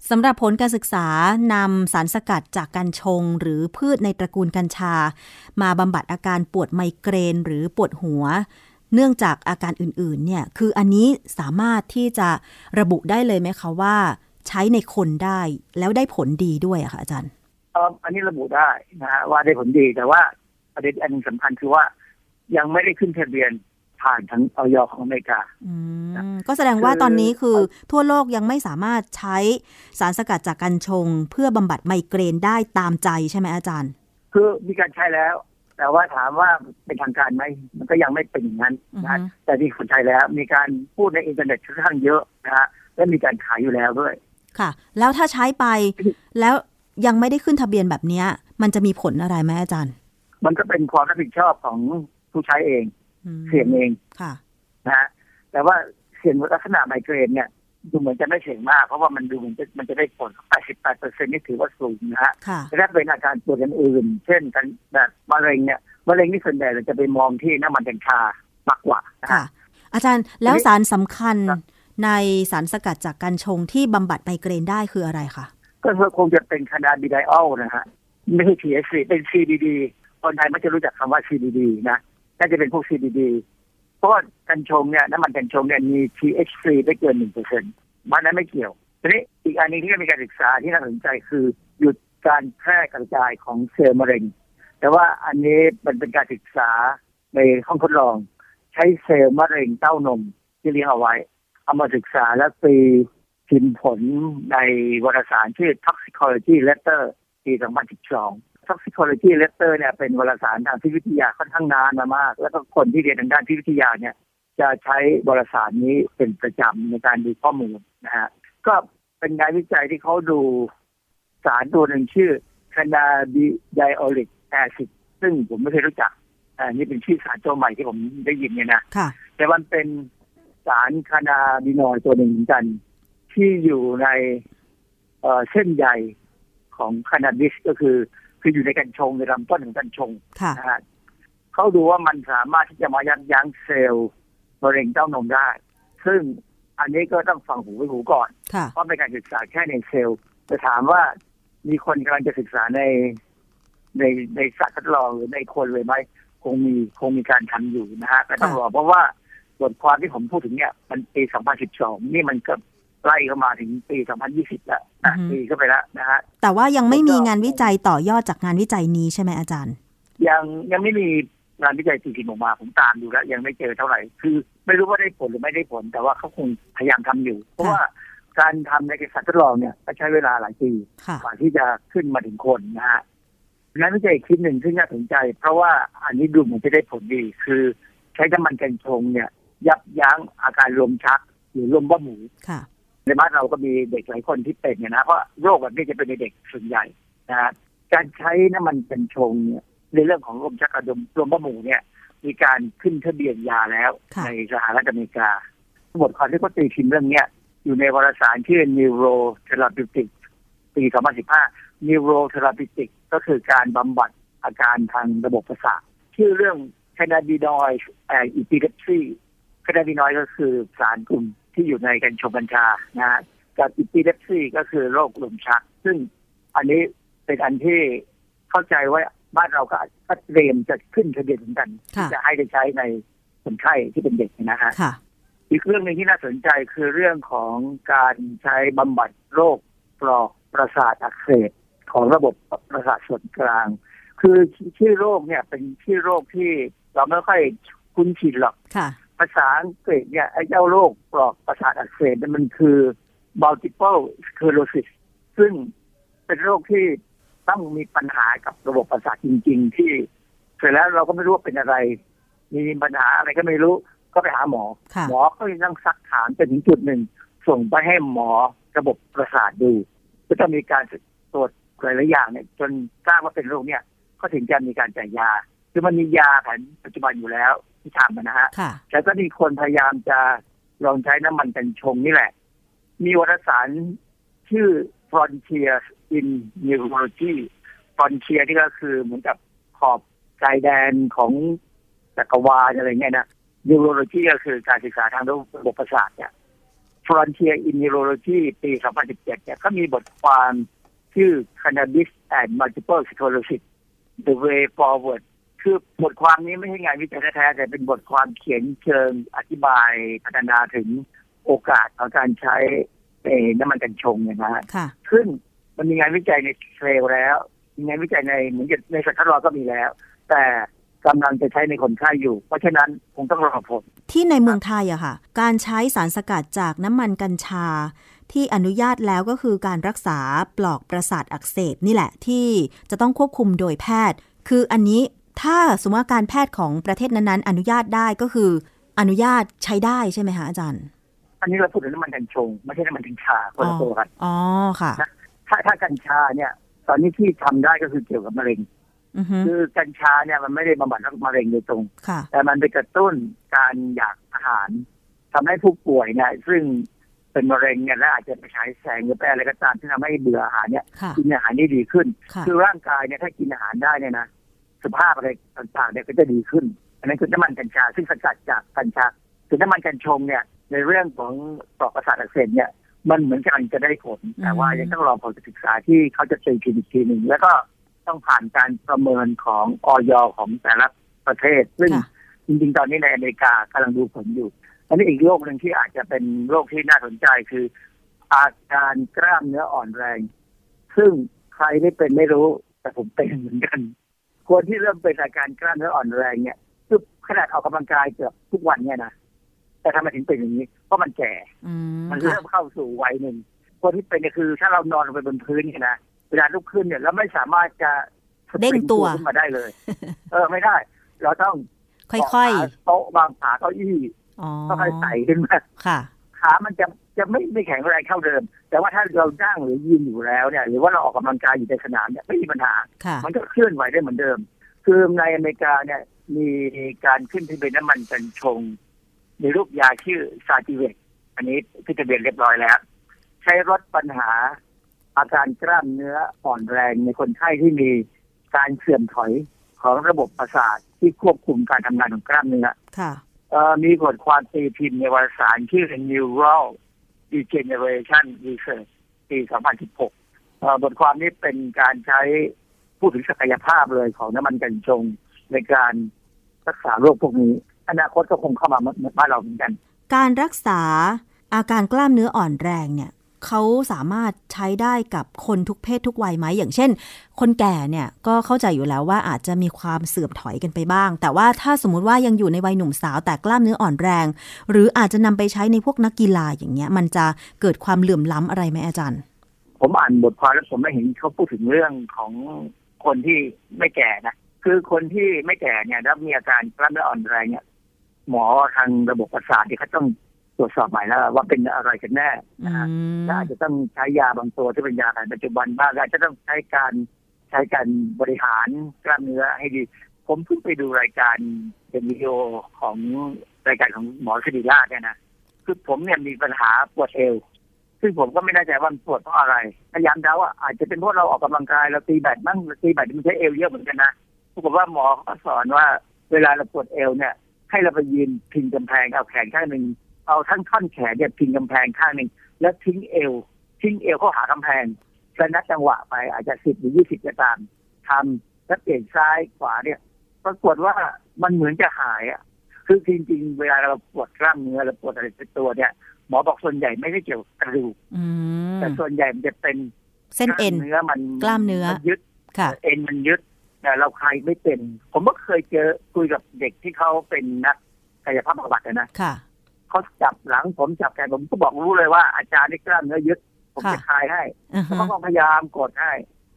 สำหรับผลการศึกษานำสารสกัดจากกัญชง หรือพืชในตระกูลกัญชา มาบำบัดอาการปวดไมเกรน หรือปวดหัว เนื่องจากอาการอื่นๆ เนี่ย คืออันนี้สามารถที่จะระบุได้เลยไหมคะว่า ใช้ในคนได้แล้วได้ผลดีด้วยอะค่ะอาจารย์เอ่ออันนี้ระบุได้นะฮะว่าได้ผลดีแต่ว่าประเด็นอันหนึงสำคัญคือว่า ยังไม่ได้ขึ้นทะเบียนผ่านทั้งออยของอเมริกาอืมก็แสดงว่าคือตอนนี้คือทั่วโลกยังไม่สามารถใช้สารสกัดจากกัญชง เพื่อบำบัดไมเกรนได้ตามใจใช่ไหมอาจารย์ คือมีการใช้แล้ว แต่ว่าถามว่าเป็นทางการไหมมันก็ยังไม่เป็นอย่างนั้นนะฮะอือฮึแต่ที่คนใช้แล้ว มีการพูดในอินเทอร์เน็ตค่อนข้างเยอะนะฮะและมีการขายอยู่แล้วด้วย ค่ะ แล้วถ้าใช้ไปแล้วยังไม่ได้ขึ้นทะเบียนแบบเนี้ยมันจะมีผลอะไรไหมอาจารย์ มันก็เป็นความรับผิดชอบของผู้ใช้เองอืมเสี่ยงเองค่ะนะฮะแต่ว่าเสี่ยงลักษณะไมเกรนเนี่ยดูเหมือนจะไม่เสี่ยงมาก เพราะว่ามันดูเหมือนจะมันจะได้ผล 88เปอร์เซ็นต์นี่ถือว่าสูงนะฮะค่ะแต่ถ้าเป็นอาการปวดอื่นๆเช่นกันแบบมะเร็งเนี่ยมะเร็งนี่ส่วนใหญ่เราจะไปมองที่น้ำมันกัญชามากกว่านะค่ะฮะอาจารย์แล้วทีนี้สารสำคัญครับ ในสารสกัดจากกัญชงที่บำบัดไมเกรนได้คืออะไรคะก็คงจะเป็นคานาบิไดออลนะฮะไม่ใช่ THC เป็น CBD คนไทยไม่จะรู้จักคำว่า CBD นะน่าจะเป็นพวก CBD เพราะว่ากัญชงเนี่ยน้ำมันกัญชงเนี่ยมี THC ไม่เกินหนึ่งเปอร์เซ็นต์มันนั้นไม่เกี่ยวทีนี้อีกอันนึงที่มีการศึกษาที่น่าสนใจคือหยุดการแพร่กระจายของเซลล์มะเร็ง แต่ว่าอันนี้มันเป็นการศึกษาในห้องทดลอง ใช้เซลล์มะเร็งเต้านมที่เลี้ยงเอาไว้ เอามาศึกษาและปีพิมพ์ผลในวารสารชื่อ Toxicology Letter ปี 2012 Toxicology Letter เนี่ยเป็นวารสารทางพิษวิทยาค่อนข้างนานมามาก แล้วก็คนที่เรียนทางด้านพิษวิทยาเนี่ยจะใช้วารสารนี้เป็นประจำในการดูข้อมูลนะฮะก็เป็นงานวิจัยที่เขาดูสารตัวหนึ่งชื่อ cannabidiolic acid ซึ่งผมไม่เคยรู้จักอันนี้เป็นชื่อสารตัวใหม่ที่ผมได้ยินเนี่ยนะค่ะแต่มันเป็น สารคานาบินอยด์ตัวหนึ่งเหมือนกัน ที่อยู่ในเอ่อเส้นใยของคานาบิสก็คือคืออยู่ในกัญชงในลำต้นของกัญชงค่ะนะฮะเขาดูว่ามันสามารถที่จะมายับยั้งเซลล์มะเร็งเต้านมได้ ซึ่งอันนี้ก็ต้องฟังหูไว้หูก่อนค่ะเพราะเป็นการศึกษาแค่ในเซลล์จะถามว่ามีคนกำลังจะศึกษาในในในสัตว์ทดลองหรือในคนเลยไหมคงมีคงมีการทำอยู่นะฮะแต่ต้องรอเพราะว่า บทความที่ผมพูดถึงเนี่ยมันปี 2012 นี่มันก็ไล่เข้ามาถึงปี 2020 แล้วนะอือฮึปีเข้าไปแล้วนะฮะแต่ว่ายังไม่แล้วก็มีงานวิจัยต่อยอดจากงานวิจัยนี้ใช่ไหมอาจารย์ ยังยังไม่มีงานวิจัยจริงๆออกมาผมตามดูแล้ว ยังไม่เจอเท่าไหร่ คือไม่รู้ว่าได้ผลหรือไม่ได้ผล แต่ว่าเขาคงพยายามทำอยู่ เพราะว่าการทำในสัตว์ทดลองเนี่ยก็ใช้เวลาหลายปีค่ะกว่าที่จะขึ้นมาถึงคนนะฮะงานวิจัยอีกชิ้นหนึ่งที่น่าสนใจ เพราะว่าอันนี้ดูเหมือนจะได้ผลดี คือใช้น้ำมันกัญชงเนี่ย ยับยั้งอาการลมชักหรือลมบ้าหมูค่ะในบ้านเราก็มีเด็กหลายคนที่เป็นเนี่ยนะเพราะโรคแบบนี้จะเป็นในเด็กส่วนใหญ่นะฮะการใช้น้ำมันกัญชงเนี่ยในเรื่องของลมชักกับลมลมบ้าหมูเนี่ย มีการขึ้นทะเบียนยาแล้วค่ะในสหรัฐอเมริกาบทความที่เขาตีพิมพ์เรื่องเนี้ยอยู่ในวารสารชื่อ Neurotherapeutic ปี 2015 Neurotherapeutic ก็คือการบำบัดอาการทางระบบประสาทชื่อเรื่อง cannabinoid and epilepsy cannabinoid ก็คือสารกลุ่มที่อยู่ในกัญชงกัญชานะฮะกับ epilepsy ก็คือโรคลมชัก ซึ่งอันนี้เป็นอันที่เข้าใจว่าบ้านเราก็ก็เตรียมจะขึ้นทะเบียนเหมือนกันค่ะที่จะให้ได้ใช้ในคนไข้ที่เป็นเด็กนะฮะค่ะอีกเรื่องหนึ่งที่น่าสนใจคือเรื่องของการใช้บำบัดโรคปลอกประสาทอักเสบของระบบประสาทส่วนกลาง คือชื่อโรคเนี่ยเป็นชื่อโรคที่เราไม่ค่อยคุ้นชินหรอกค่ะ ภาษาอังกฤษเนี่ยไอ้เจ้าโรคปลอกประสาทอักเสบเนี่ยมันคือ multiple sclerosis ซึ่งเป็นโรคที่ต้องมีปัญหากับระบบประสาทจริง ๆ ที่เสร็จแล้วเราก็ไม่รู้ว่าเป็นอะไร มีปัญหาอะไรก็ไม่รู้ก็ไปหาหมอค่ะหมอก็ยังต้องซักถามจนถึงจุดหนึ่ง ส่งไปให้หมอระบบประสาทดู ก็ต้องมีการตรวจหลายๆอย่างเนี่ย จนทราบว่าเป็นโรคเนี่ยก็ถึงจะมีการจ่ายยา คือมันมียาแผนปัจจุบันอยู่แล้ว ที่ทำนะฮะค่ะแต่ก็มีคนพยายามจะลองใช้น้ำมันกัญชงนี่แหละ มีวารสารชื่อ Frontier in Neurology Frontier ที่ก็คือเหมือนกับขอบชายแดนของจักรวาลอะไรเงี้ยนะ Neurology ก็คือการศึกษาทางระบบประสาทเนี่ย Frontier in Neurology ปี 2017 เนี่ยเขามีบทความชื่อ Cannabis and Multiple Sclerosis The Way Forward คือบทความนี้ไม่ใช่งานวิจัยแท้ๆแต่เป็นบทความเขียนเชิงอธิบายพัฒนาถึงโอกาสของการใช้เอ่อน้ำมันกัญชงเนี่ยนะฮะค่ะซึ่งมันมีงานวิจัยในเทรลแล้วมีงานวิจัยในเหมือนกับในสัตว์ทดลองก็มีแล้ว แต่กำลังจะใช้ในคนไข้อยู่ เพราะฉะนั้นคงต้องรอผล ที่ในเมืองไทยอะค่ะ การใช้สารสกัดจากน้ำมันกัญชา ที่อนุญาตแล้วก็คือการรักษาปลอกประสาทอักเสบนี่แหละที่จะต้องควบคุมโดยแพทย์ คืออันนี้ ถ้าสมมติว่าการแพทย์ของประเทศนั้นๆ อนุญาตได้ก็คือ อนุญาตใช้ได้ใช่ไหมคะอาจารย์ อันนี้เราพูดถึงน้ำมันกัญชง ไม่ใช่น้ำมันกัญชาคนละตัวกันอ๋อค่ะ ถ้าถ้ากัญชาเนี่ย ตอนนี้ที่ทำได้ก็คือเกี่ยวกับมะเร็งอือฮึคือกัญชาเนี่ยมันไม่ได้บำบัดโรคมะเร็งโดยตรงค่ะแต่มันไปกระตุ้นการอยากอาหารทำให้ผู้ป่วยเนี่ยซึ่งเป็นมะเร็งเนี่ยและอาจจะไปใช้แสงหรือไปอะไรก็ตามที่ทำให้เบื่ออาหารเนี่ยค่ะกินอาหารได้ดีขึ้นค่ะคือร่างกายเนี่ยถ้ากินอาหารได้เนี่ยนะ สภาพอะไรต่างๆเนี่ยก็จะดีขึ้น อันนั้นคือน้ำมันกัญชาซึ่งสกัดจากกัญชาคือน้ำมันกัญชงเนี่ยในเรื่องของปลอกประสาทอักเสบเนี่ยมันเหมือนกันจะได้ผล แต่ว่ายังต้องรอผลการศึกษาที่เขาจะเจอคลินิกทีหนึ่งแล้วก็ต้องผ่านการประเมินของออยของแต่ละประเทศ ซึ่งค่ะจริงๆ ตอนนี้ในอเมริกากำลังดูผลอยู่ อันนี้อีกโรคหนึ่งที่อาจจะเป็นโรคที่น่าสนใจคือ อาการกล้ามเนื้ออ่อนแรง ซึ่งใครได้เป็นไม่รู้ แต่ผมเป็นเหมือนกัน คนที่เริ่มเป็นอาการกล้ามเนื้ออ่อนแรงเนี่ยคือขนาดออกกำลังกายเกือบทุกวันเนี่ยนะแต่ทำไมถึงเป็นอย่างนี้ เพราะมันแก่อืมมันค่ะเริ่มเข้าสู่วัยหนึ่ง คนที่เป็นเนี่ยคือ ถ้าเรานอนลงไปบนพื้นเนี่ยนะเวลาลุกขึ้นเนี่ยเราไม่สามารถจะเด้งตัวขึ้นมาได้เลย เออไม่ได้ เราต้องค่อยเกาะขาโต๊ะวางขาเก้าอี้ๆอ๋อค่อยๆใส่ขึ้นมาค่ะ ขามันจะจะไม่ไม่แข็งแรงเท่าเดิม แต่ว่าถ้าเรานั่งหรือยืนอยู่แล้วเนี่ย หรือว่าเราออกกำลังกายอยู่ในสนามเนี่ยไม่มีปัญหาค่ะมันก็เคลื่อนไหวได้เหมือนเดิม คือในอเมริกาเนี่ยมีการขึ้นทะเบียนน้ำมันกัญชงมีรูปยาชื่อซาติเวกอันนี้ขึ้นทะเบียนเรียบร้อยแล้ว ใช้ลดปัญหา อาการกล้ามเนื้ออ่อนแรงในคนไข้ที่มีการเสื่อมถอยของระบบประสาทที่ควบคุมการทำงานของกล้ามเนื้อค่ะเอ่อ มีบทความตีพิมพ์ในวารสารชื่อ Neural Degeneration Research ปี 2016 บทความนี้เป็นการใช้พูดถึงศักยภาพเลยของน้ำมันกัญชงในการรักษาโรคพวกนี้ อนาคตก็คงเข้ามาบ้านเราเหมือนกัน การรักษาอาการกล้ามเนื้ออ่อนแรงเนี่ย เขาสามารถใช้ได้กับคนทุกเพศทุกวัยไหมอย่างเช่น คนแก่เนี่ยก็เข้าใจอยู่แล้วว่าอาจจะมีความเสื่อมถอยกันไปบ้าง แต่ว่าถ้าสมมติว่ายังอยู่ในวัยหนุ่มสาวแต่กล้ามเนื้ออ่อนแรง หรืออาจจะนำไปใช้ในพวกนักกีฬาอย่างเงี้ย มันจะเกิดความเหลื่อมล้ำอะไรไหมอาจารย์ ผมอ่านบทความแล้วผมไม่เห็นเขาพูดถึงเรื่องของคนที่ไม่แก่นะคือคนที่ไม่แก่เนี่ยแล้วมีอาการกล้ามเนื้ออ่อนแรงเนี่ยหมอทางระบบประสาทเนี่ยเขาต้อง ตรวจสอบใหม่แล้วว่าเป็นอะไรกันแน่อืนะฮะมและอาจจะต้องใช้ยาบางตัวที่เป็นยาแผนปัจจุบันบ้างและอาจจะต้องใช้การใช้การบริหารกล้ามเนื้อให้ดี ผมเพิ่งไปดูรายการเป็นวิดีโอของรายการของหมอสิริราชเนี่ยนะคือผมเนี่ยมีปัญหาปวดเอวซึ่งผมก็ไม่แน่ใจว่ามันปวดเพราะอะไรพยายามเดาว่าอาจจะเป็นเพราะเราออกกำลังกายเราตีแบดมั่งตีแบดมันใช้เอวเยอะเหมือนกันนะปรากฏว่าหมอเขาสอนว่าเวลาเราปวดเอวเนี่ย ให้เราไปยืนพิงกำแพงเอาแขนข้างหนึ่ง เอาทั้งท่อนแขนเนี่ยพิงกำแพงข้างหนึ่งแล้วทิ้งเอว ทิ้งเอวเข้าหากำแพงแล้วนัดจังหวะไปอาจจะสิบหรือยี่สิบก็ตามทำแล้วเปลี่ยนซ้ายขวาเนี่ย ปรากฏว่ามันเหมือนจะหายอะ คือจริงๆ เวลาเราปวดกล้ามเนื้อหรือปวดอะไรเป็นตัวเนี่ย หมอบอกส่วนใหญ่ไม่ได้เกี่ยวกับกระดูกอืมแต่ส่วนใหญ่มันจะเป็นเส้นเอ็นกล้ามเนื้อมันกล้ามเนื้อนยึดค่ะ เอ็นมันยึดแต่เราใครไม่เป็น ผมก็เคยเจอคุยกับเด็กที่เขาเป็นนักกายภาพบำบัดอะนะค่ะ เขาจับหลังผมจับแขนผมก็บอกรู้เลยว่าอาจารย์นี่กล้ามเนื้อยึดผมค่ะจะคลายให้อือฮะเขาก็พยายามกดให้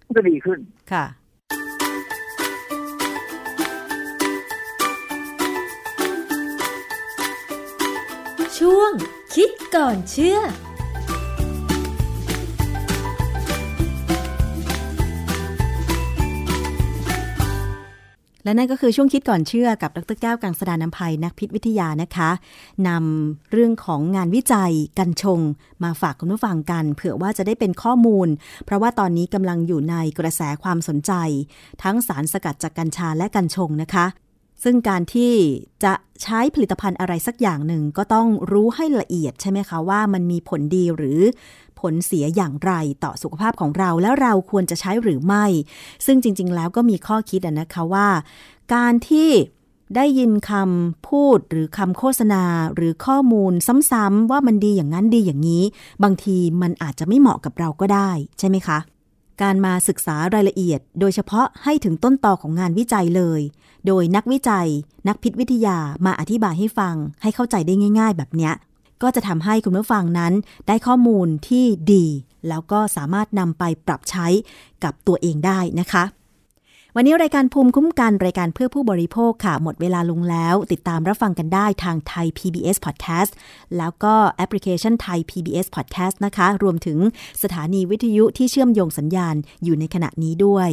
มันก็ดีขึ้นค่ะช่วงคิดก่อนเชื่อ และนั่นก็คือช่วงคิดก่อนเชื่อกับดรแก้วกังสดานนภัยนักพิษวิทยานะคะนำเรื่องของงานวิจัยกัญชง มาฝากคุณผู้ฟังกัน เผื่อว่าจะได้เป็นข้อมูล เพราะว่าตอนนี้กำลังอยู่ในกระแสความสนใจ ทั้งสารสกัดจากกัญชาและกัญชงนะคะ ซึ่งการที่จะใช้ผลิตภัณฑ์อะไรสักอย่างหนึ่งก็ต้องรู้ให้ละเอียดใช่ไหมคะว่ามันมีผลดีหรือ ลเสียอย่างไรต่อสุขภาพของเราแล้วเราควรจะใช้หรือไม่ ซึ่งจริง ๆ แล้วก็มีข้อคิดนะคะว่า การที่ได้ยินคำพูดหรือคำโฆษณาหรือข้อมูลซ้ำๆว่ามันดีอย่างนั้นดีอย่างนี้ บางทีมันอาจจะไม่เหมาะกับเราก็ได้ ใช่ไหมคะ การมาศึกษารายละเอียด โดยเฉพาะให้ถึงต้นตอของงานวิจัยเลย โดยนักวิจัย นักพิษวิทยามาอธิบายให้ฟัง ให้เข้าใจได้ง่าย ๆ แบบเนี้ย ก็จะทำให้คุณผู้ฟังนั้นได้ข้อมูลที่ดี แล้วก็สามารถนำไปปรับใช้กับตัวเองได้นะคะ วันนี้รายการภูมิคุ้มกันรายการเพื่อผู้บริโภคค่ะ หมดเวลาลงแล้ว ติดตามรับฟังกันได้ทางไทย PBS Podcast แล้วก็แอปพลิเคชันไทย PBS Podcast นะคะ รวมถึงสถานีวิทยุที่เชื่อมโยงสัญญาณอยู่ในขณะนี้ด้วย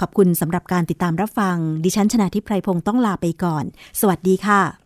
ขอบคุณสำหรับการติดตามรับฟัง ดิฉันชนะทิพไพรพงศ์ต้องลาไปก่อน สวัสดีค่ะ